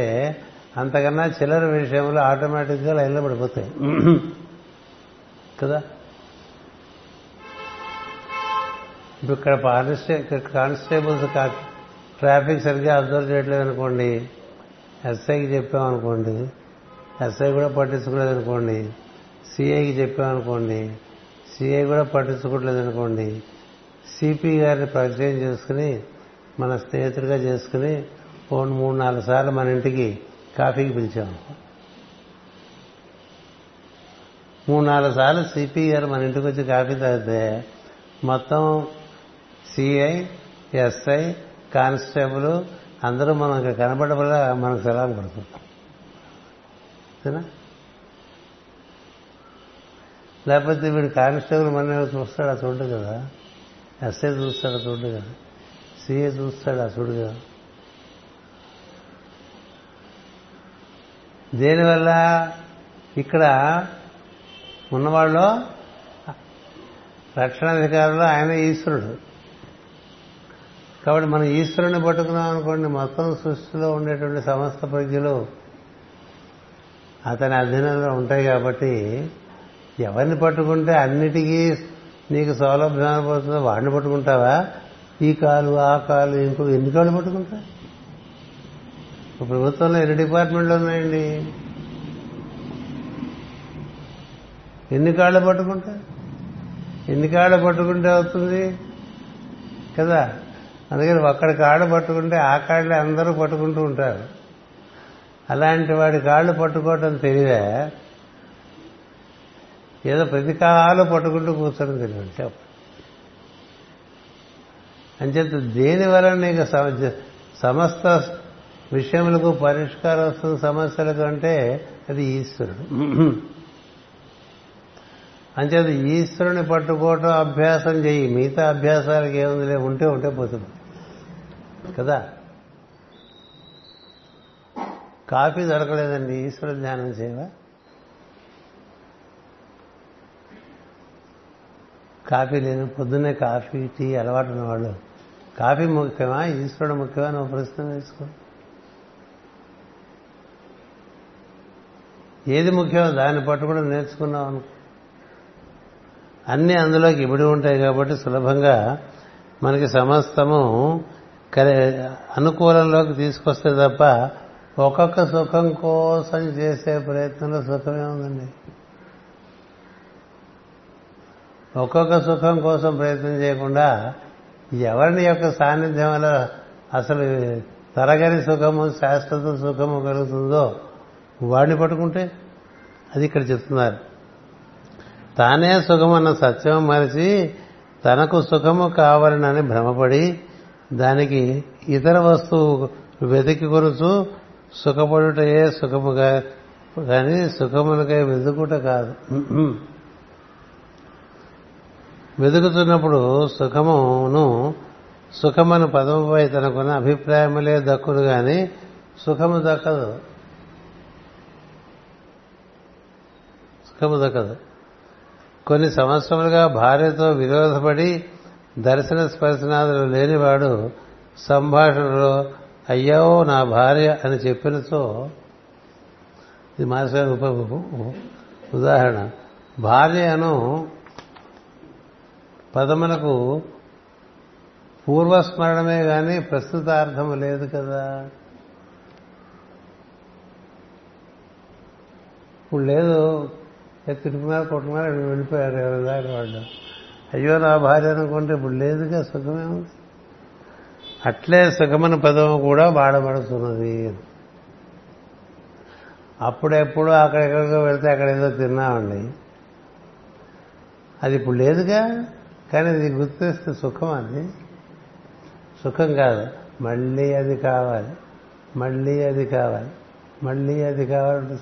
అంతకన్నా చిల్లర విషయంలో ఆటోమేటిక్గా లైన్లో పడిపోతాయి. కదా? ఇప్పుడు ఇక్కడ కానిస్టే ఇక్కడ కానిస్టేబుల్స్ ట్రాఫిక్ సరిగ్గా అబ్జర్వ్ చేయట్లేదు అనుకోండి ఎస్ఐకి చెప్పామనుకోండి ఎస్ఐ కూడా పట్టించుకోలేదు అనుకోండి సిఐకి చెప్పామనుకోండి సిఐ కూడా పట్టించుకోవట్లేదు అనుకోండి సిపి గారిని పరిచయం చేసుకుని మన స్నేహితుడిగా చేసుకుని ఓ మూడు నాలుగు సార్లు మన ఇంటికి కాఫీకి పిలిచాము మూడు నాలుగు సార్లు సిపి గారు మన ఇంటికి వచ్చి కాఫీ తాగితే మొత్తం సిఐ ఎస్ఐ కానిస్టేబుల్ అందరూ మనకు కనబడబడ మనకు సెలవు పడుతుంది లేకపోతే వీడు కానిస్టేబుల్ మన చూస్తాడు ఆ చూడు కదా. ఎస్ఐ చూస్తాడు ఆ చూడు కదా. సిఏ చూస్తాడు ఆ చూడు కదా. దేనివల్ల ఇక్కడ ఉన్నవాళ్ళు రక్షణాధికారులు ఆయన ఈశ్వరుడు. కాబట్టి మనం ఈశ్వరుని పట్టుకున్నాం అనుకోండి మొత్తం సృష్టిలో ఉండేటువంటి సమస్త ప్రజ్ఞలు అతని అధీనంలో ఉంటాయి కాబట్టి ఎవరిని పట్టుకుంటే అన్నిటికీ నీకు సౌలభ్యం అనుభవుతుందో వాడిని పట్టుకుంటావా? ఈ కాలు ఆ కాలు ఇంకో ఎన్ని కాళ్ళు పట్టుకుంటా ప్రభుత్వంలో ఎన్ని డిపార్ట్మెంట్లు ఉన్నాయండి? ఎన్ని కాళ్ళు పట్టుకుంటా ఎన్ని కాళ్ళు పట్టుకుంటే అవుతుంది? కదా? అందుకని ఒక్కడి కాళ్ళు పట్టుకుంటే ఆ కాళ్ళే అందరూ పట్టుకుంటూ ఉంటారు. అలాంటి వాడి కాళ్ళు పట్టుకోవటం తెలివే. ఏదో ప్రతి కాలు పట్టుకుంటూ కూర్చోడం తెలివంటే అంచేత దేని వలన నీకు సమస్త విషయములకు పరిష్కారం వస్తుంది సమస్యలకు అంటే అది ఈశ్వరుడు. అంచేత ఈశ్వరుని పట్టుకోవటం అభ్యాసం చేయి మిగతా అభ్యాసాలకు ఏముందిలే? ఉంటే ఉంటే పోతుంది. కదా? కాఫీ దొరకలేదండి ఈశ్వర ధ్యానం చేయవా. కాఫీ లేని పొద్దున్నే కాఫీ టీ అలవాటు ఉన్నవాళ్ళు. కాఫీ ముఖ్యమా ఈశ్వరుడు ముఖ్యమా నువ్వు ప్రశ్న వేసుకో. ఏది ముఖ్యమో దాన్ని పట్టుకుని నేర్చుకున్నావు అనుకో. అన్నీ అందులోకి ఇబడి ఉంటాయి కాబట్టి సులభంగా మనకి సమస్తము అనుకూలంలోకి తీసుకొస్తే తప్ప ఒక్కొక్క సుఖం కోసం చేసే ప్రయత్నంలో సుఖమే ఉందండి. ఒక్కొక్క సుఖం కోసం ప్రయత్నం చేయకుండా ఎవరిని యొక్క సాన్నిధ్యం వల్ల అసలు తరగని సుఖము శాశ్వత సుఖము కలుగుతుందో వాడిని పట్టుకుంటే అది ఇక్కడ చెప్తున్నారు. తానే సుఖమన్న సత్యం మరిచి తనకు సుఖము కావాలని భ్రమపడి దానికి ఇతర వస్తువు వెతికి కొనుచు సుఖపడుటయే సుఖముగా కానీ సుఖములకై వెతుకుట కాదు. వెతుకుతున్నప్పుడు సుఖమును సుఖమని పదముపై తనకున్న అభిప్రాయములే దక్కును గాని సుఖము దక్కదు. సుఖము దక్కదు. కొన్ని సంవత్సరాలుగా భార్యతో విరోధపడి దర్శన స్పర్శనాదులు లేనివాడు సంభాషణలో అయ్యో నా భార్య అని చెప్పినతో ఇది మాస్టర్ ఉప ఉదాహరణ. భార్యను పదములకు పూర్వస్మరణమే కానీ ప్రస్తుతార్థము లేదు కదా. ఇప్పుడు లేదు తిట్టుకున్నారు కొట్టుకున్నారు వెళ్ళిపోయారు ఎవరి దాకా వాళ్ళు. అయ్యో నా భార్య అనుకుంటే ఇప్పుడు లేదుగా సుఖమే ఉంది. అట్లే సుఖమని పదము కూడా వాడబడుతున్నది అప్పుడెప్పుడు అక్కడెక్కడికో వెళ్తే అక్కడ ఏదో తిన్నామండి. అది ఇప్పుడు లేదుగా కానీ అది గుర్తిస్తే సుఖం అది. సుఖం కాదు. మళ్ళీ అది కావాలి. మళ్ళీ అది కావాలి. మళ్ళీ అది కావాలంటే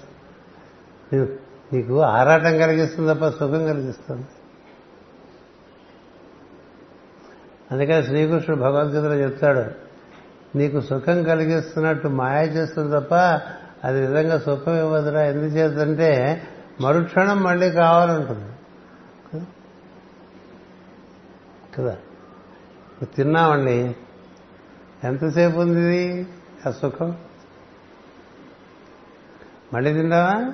నీకు- నీకు ఆరాటం కలిగిస్తుంది తప్ప సుఖం కలిగిస్తుంది. అందుకని శ్రీకృష్ణుడు భగవద్గీతలో చెప్తాడు నీకు సుఖం కలిగిస్తున్నట్టు మాయ చేస్తుంది తప్ప అది నిజంగా సుఖం ఇవ్వదురా. ఎందుచేతంటే మరుక్షణం మళ్ళీ కావాలంటుంది. కదా? తిన్నామండి. ఎంతసేపు ఉంది ఇది? ఆ సుఖం? మళ్ళీ తింటావా?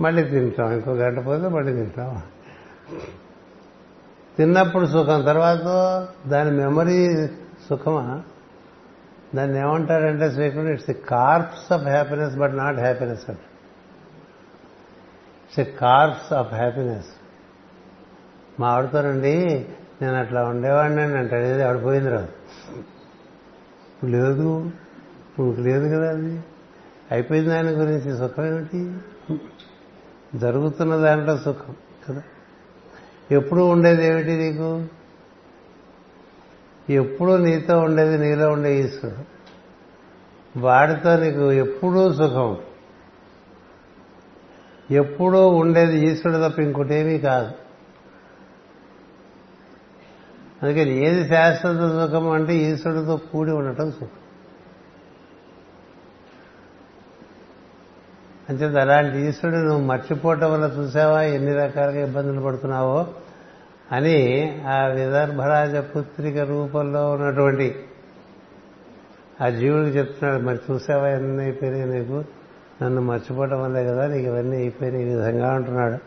మళ్ళీ తింటాం. ఇంకో గంట పోతే మళ్ళీ తింటాం తిన్నప్పుడు సుఖం తర్వాత దాని మెమరీ సుఖమా? దాన్ని ఏమంటారంటే శ్రీకృష్ణుడు it's the corpse of happiness but not happiness అంట ఇట్స్ కార్ప్స్ ఆఫ్ హ్యాపీనెస్ మా ఆవిడతోనండి నేను అట్లా ఉండేవాడిని అని అంటాడు ఏది ఆవిడ పోయింది రాదు. ఇప్పుడు లేదు ఇప్పుడు లేదు కదా అది. అయిపోయింది దాని గురించి సుఖం ఏమిటి? జరుగుతున్న దాంట్లో సుఖం కదా. ఎప్పుడు ఉండేది ఏమిటి నీకు? ఎప్పుడూ నీతో ఉండేది నీలో ఉండే ఈశ్వరుడు. వాడితో నీకు ఎప్పుడూ సుఖం. ఎప్పుడూ ఉండేది ఈశ్వరుడు తప్ప ఇంకోటేమీ కాదు. అందుకని ఏది శాశ్వత సుఖం అంటే ఈశ్వరుడితో కూడి ఉండటం సుఖం. అంచేత అలాంటి ఈశ్వరుడు నువ్వు మర్చిపోవటం వల్ల చూసావా? ఎన్ని రకాలుగా ఇబ్బందులు పడుతున్నావో? అని ఆ విదర్భరాజ పుత్రిక రూపంలో ఉన్నటువంటి ఆ జీవుడికి చెప్తున్నాడు మరి చూసావా ఎన్ని అయిపోయినాయి నీకు? నన్ను మర్చిపోవటం వల్లే కదా నీకు ఇవన్నీ అయిపోయినాయి ఈ విధంగా అంటున్నాడు.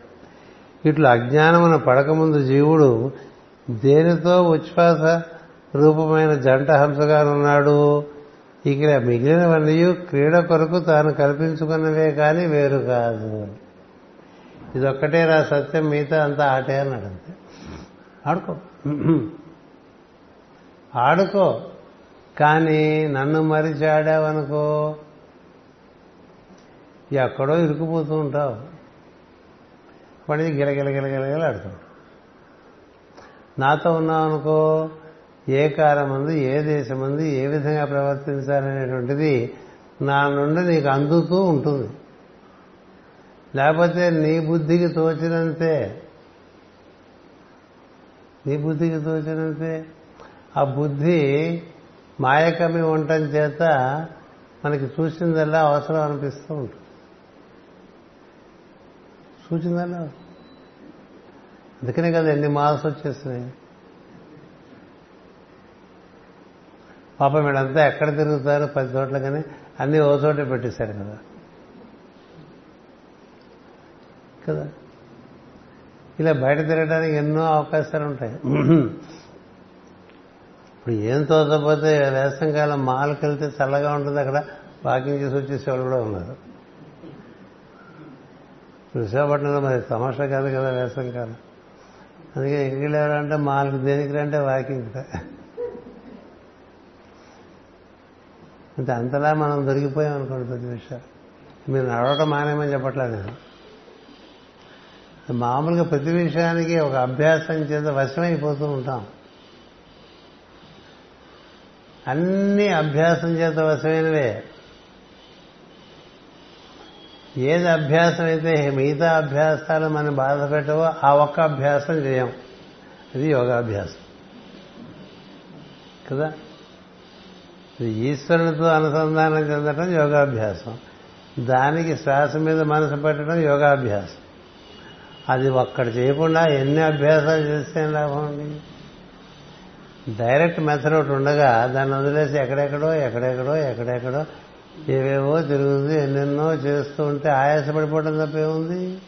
ఇట్లా అజ్ఞానమున పడకముందు జీవుడు దేనితో ఉచ్ఛ్వాస రూపమైన జంట హంసగానున్నాడు? ఇక్కడ మిగిలినవన్నీ క్రీడ కొరకు తాను కల్పించుకున్నవే కానీ వేరు కాదు. ఇదొక్కటే రా సత్యం మిగతా అంతా ఆటే అన్నాడు అంతే ఆడుకో. ఆడుకో. కానీ నన్ను మరిచి ఆడావనుకో. ఎక్కడో ఇరుకుపోతూ ఉంటావు. వాడికి గిలగిల గిలగిలగిల ఆడుతావు నాతో ఉన్నావు అనుకో ఏ కాలమందు ఏ దేశమందు ఏ విధంగా ప్రవర్తించాలనేటువంటిది నా నుండి నీకు అందుతూ ఉంటుంది. లేకపోతే నీ బుద్ధికి తోచినంతే. నీ బుద్ధికి తోచినంతే. ఆ బుద్ధి మాయకమి ఉండటం చేత మనకి చూసిందల్లా అవసరం అనిపిస్తూ ఉంటుంది. చూసిందల్లా? అందుకనే కదా ఎన్ని మాల్స్ వచ్చేసినాయి. పాపం వీళ్ళంతా ఎక్కడ తిరుగుతారు? పది చోట్ల కానీ అన్నీ ఓ చోటే పెట్టేశారు కదా. కదా? ఇలా బయట తిరగడానికి ఎన్నో అవకాశాలు ఉంటాయి. ఇప్పుడు ఏం తోచకపోతే వేసంకాలం మాల్కి వెళ్తే చల్లగా ఉంటుంది. అక్కడ వాకింగ్ చేసి వచ్చేసేవాళ్ళు కూడా ఉన్నారు. విశాఖపట్నంలో మరి తమాషా కాదు కదా వేసంకాలం అందుకే ఎక్కడికి లేవాలంటే మాల్కి దేనికి రంటే వాకింగ్ అంటే అంతలా మనం దొరికిపోయాం అనుకోండి ప్రతి విషయాలు మీరు నడవటం మానేమని చెప్పట్లేదు మామూలుగా ప్రతి విషయానికి ఒక అభ్యాసం చేత వశమైపోతూ ఉంటాం. అన్ని అభ్యాసం చేత వశమైనవే. ఏది అభ్యాసం అయితే మిగతా అభ్యాసాలు మనం బాధ పెట్టవో ఆ ఒక్క అభ్యాసం చేయం. అది యోగాభ్యాసం. కదా? ఈశ్వరునితో అనుసంధానం చెందడం యోగాభ్యాసం. దానికి శ్వాస మీద మనసు పెట్టడం యోగాభ్యాసం. అది ఒక్కడు చేయకుండా ఎన్ని అభ్యాసాలు చేస్తే లాభం అండి? డైరెక్ట్ మెథడ్ ఒకటి ఉండగా దాన్ని వదిలేసి ఎక్కడెక్కడో ఎక్కడెక్కడో ఎక్కడెక్కడో ఏవేవో తిరుగుతుంది ఎన్నెన్నో చేస్తూ ఉంటే ఆయాసపడిపోవడం తప్పేముంది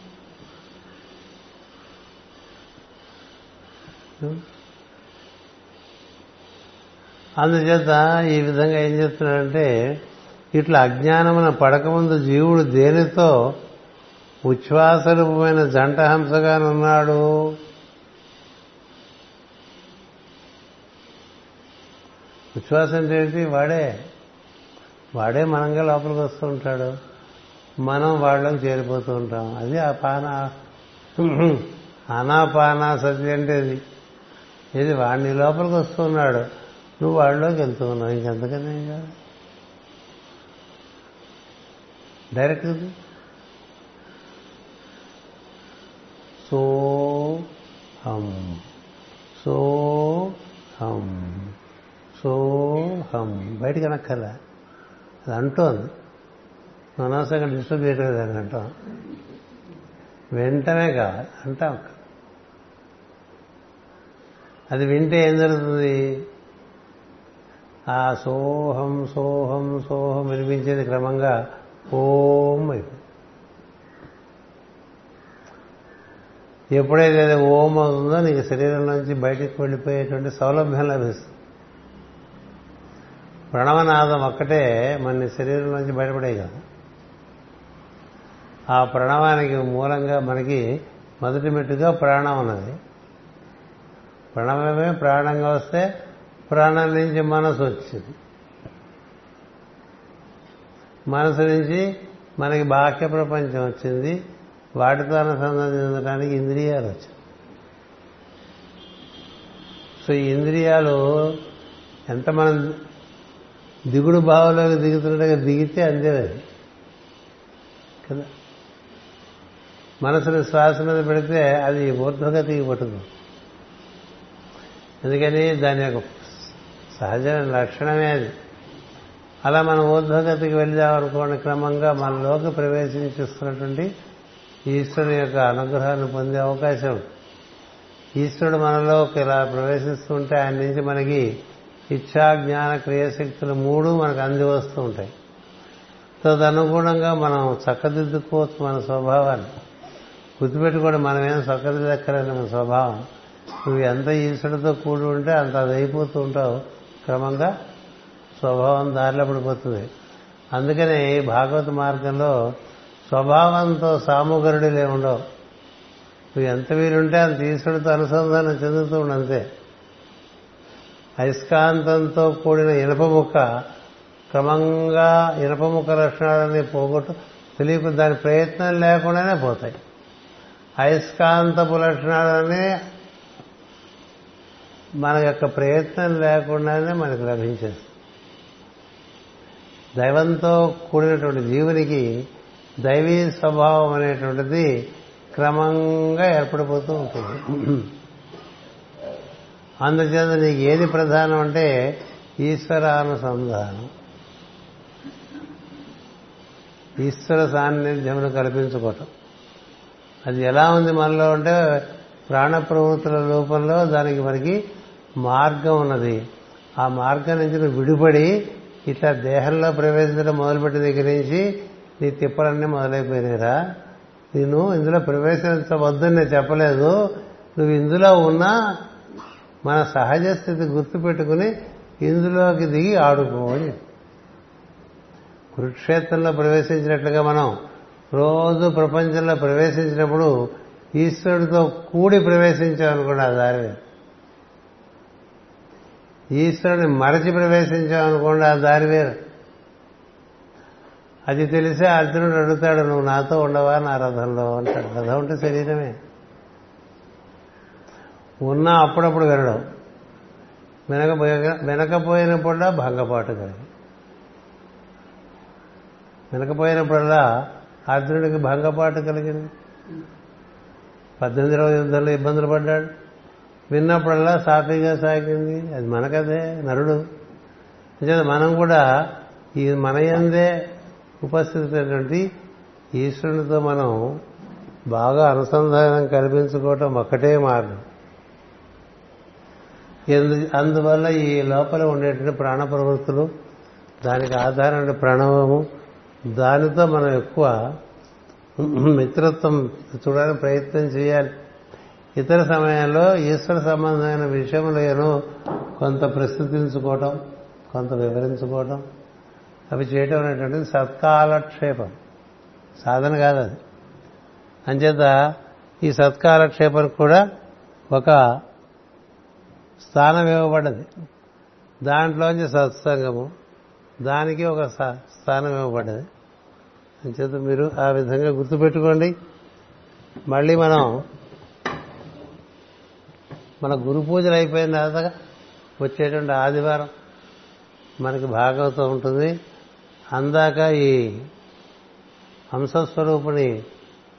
అందుచేత ఈ విధంగా ఏం చెప్తున్నాడంటే ఇట్లా అజ్ఞానమున పడకముందు జీవుడు దేనితో? ఉచ్ఛ్వాసరూపమైన జంటహంసగానున్నాడు జంట ఉచ్ఛ్వాసం అంటే ఏంటి? వాడే వాడే మనంగా లోపలికి వస్తూ ఉంటాడు. మనం వాళ్ళని చేరిపోతూ ఉంటాం. అది ఆ పాన అనాపానా సతి అంటే అది. ఇది వాడిని లోపలికి వస్తున్నాడు నువ్వు వాళ్ళలోకి వెళ్తూ ఉన్నావు ఇంకెంతకన్నా ఏం కాదు. డైరెక్ట్ సో హం. సో హం. సో హం. బయటికి అనక్కల అది అంటోంది. అనవసరంగా డిస్టర్బ్ చేయడం లేదని అంటాం. వెంటనే కావాలి అంటాం. అది వింటే ఏం జరుగుతుంది? ఆ సోహం సోహం సోహం వినిపించేది క్రమంగా ఓం అయిపోయింది ఎప్పుడైతే ఓం అవుతుందో నీకు శరీరం నుంచి బయటికి వెళ్ళిపోయేటువంటి సౌలభ్యం లభిస్తుంది. ప్రణవనాదం ఒక్కటే మన శరీరం నుంచి బయటపడే కదా. ఆ ప్రణవానికి మూలంగా మనకి మొదటి మెట్టుగా ప్రాణం ఉన్నది. ప్రణవమే ప్రాణంగా వస్తే ప్రాణం నుంచి మనసు వచ్చింది. మనసు నుంచి మనకి బాహ్య ప్రపంచం వచ్చింది. వాటితో అనుసంధానం చెందడానికి ఇంద్రియాలు వచ్చాయి సో ఈ ఇంద్రియాలు ఎంత మనం దిగుడు భావంలోకి దిగుతుండగా దిగితే అందేది కదా? మనసును శ్వాస మీద పెడితే అది ఊర్ధ్వగతికి పట్టుకుంది. ఎందుకని? దాని యొక్క సహజ లక్షణమే అది. అలా మనం ఊర్ధ్వగతికి వెళ్దామనుకోండి క్రమంగా మనలోకి ప్రవేశించిస్తున్నటువంటి ఈశ్వరుని యొక్క అనుగ్రహాన్ని పొందే అవకాశం ఈశ్వరుడు మనలోకి ఇలా ప్రవేశిస్తుంటే ఆయన నుంచి మనకి ఇచ్చా జ్ఞాన క్రియాశక్తులు మూడు మనకు అంది వస్తూ ఉంటాయి. తదనుగుణంగా మనం చక్కదిద్దుకోవచ్చు మన స్వభావాన్ని. గుర్తుపెట్టుకోండి మనమేం చక్కదిద్దక్కర్లేదు మన స్వభావం. నువ్వు ఎంత ఈశ్వరుడితో కూడి ఉంటే అంత అది అయిపోతూ ఉంటావు. క్రమంగా స్వభావం దారిలో పడిపోతుంది. అందుకనే ఈ భాగవత మార్గంలో స్వభావంతో సాముగరుడులే ఉండవు. నువ్వు ఎంత వీలుంటే అంత ఈశ్వరుడితో అనుసంధానం చెందుతూ ఉండంతే అయస్కాంతంతో కూడిన ఇనప ముక్క క్రమంగా ఇనప ముక్క లక్షణాలన్నీ పోగొట్టు తెలియకు దాని ప్రయత్నం లేకుండానే పోతాయి. అయస్కాంతపు లక్షణాలన్నీ మన యొక్క ప్రయత్నం లేకుండానే మనకు లభించేస్తుంది దైవంతో కూడినటువంటి జీవునికి దైవీ స్వభావం అనేటువంటిది క్రమంగా ఏర్పడిపోతూ ఉంటుంది. అందుచేత నీకు ఏది ప్రధానం అంటే ఈశ్వరానుసంధానం. ఈశ్వర సాన్నిధ్యమును కల్పించుకోవటం. అది ఎలా ఉంది మనలో అంటే ప్రాణ ప్రవృత్తుల రూపంలో దానికి మనకి మార్గం ఉన్నది. ఆ మార్గం నుంచి నువ్వు విడిపడి ఇట్లా దేహంలో ప్రవేశించడం మొదలుపెట్టిన దగ్గర నుంచి నీ తిప్పలన్నీ మొదలైపోయినాయిరా. నేను ఇందులో ప్రవేశించవద్దని నేను చెప్పలేదు. నువ్వు ఇందులో ఉన్నా మన సహజ స్థితి గుర్తుపెట్టుకుని ఇందులోకి దిగి ఆడుకోవాలి కురుక్షేత్రంలో ప్రవేశించినట్లుగా మనం రోజు ప్రపంచంలో ప్రవేశించినప్పుడు ఈశ్వరుడితో కూడి ప్రవేశించామనుకోండి ఆ దారి ఈశ్వరుని మరచి ప్రవేశించామనుకోండి ఆ దారి వేరు. అది తెలిసే అర్జునుడు అడుగుతాడు నువ్వు నాతో ఉండవా? నా రథంలో? అంటాడు. రథం అంటే శరీరమే. ఉన్నా అప్పుడప్పుడు వినడం. వెనకపోయ వెనకపోయినప్పుడల్లా భంగపాటు కలిగి. వెనకపోయినప్పుడల్లా అర్జునుడికి భంగపాటు కలిగింది. పద్దెనిమిది రోజుల యుద్ధంలో ఇబ్బందులు పడ్డాడు. విన్నప్పుడల్లా సాఫీగా సాగింది అది మనకదే నరుడు. అంచేత మనం కూడా ఈ మన యందే ఉపస్థితమైనటువంటి ఈశ్వరునితో మనం బాగా అనుసంధానం కల్పించుకోవటం ఒక్కటే మార్గం. అందువల్ల ఈ లోపల ఉండేటువంటి ప్రాణ ప్రవృత్తులు దానికి ఆధారమైన ప్రణవము దానితో మనం ఎక్కువ మిత్రత్వం చూడడానికి ప్రయత్నం చేయాలి. ఇతర సమయంలో ఈశ్వర సంబంధమైన విషయములను కొంత ప్రస్తుతించుకోవటం కొంత వివరించుకోవటం. అవి చేయటం అనేటువంటిది సత్కాలక్షేపం. సాధన కాదు అది. అంచేత ఈ సత్కాలక్షేపం కూడా ఒక స్థానం ఇవ్వబడ్డది. దాంట్లోంచి సత్సంగము దానికి ఒక స్థానం ఇవ్వబడ్డది. అంచేత మీరు ఆ విధంగా గుర్తుపెట్టుకోండి. మళ్ళీ మనం మన గురు పూజలు అయిపోయిన తర్వాత వచ్చేటువంటి ఆదివారం మనకి భాగవతం ఉంటుంది. అందాక ఈ హంసస్వరూపుని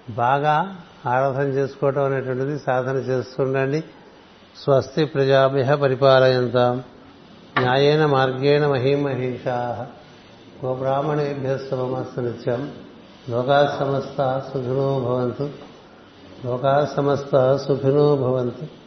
బాగా ఆరాధన చేసుకోవటం అనేటువంటిది సాధన చేస్తుండండి. స్వస్తి ప్రజాభ్య పరిపాలయంత. న్యాయేన మార్గేణ మహీమహీషా. గోబ్రాహ్మణేభ్య శుభమస్తు నిత్యం. లోకా సమస్త సుఖినో భవంతు. లోకా సమస్త సుఖినో భవంతు.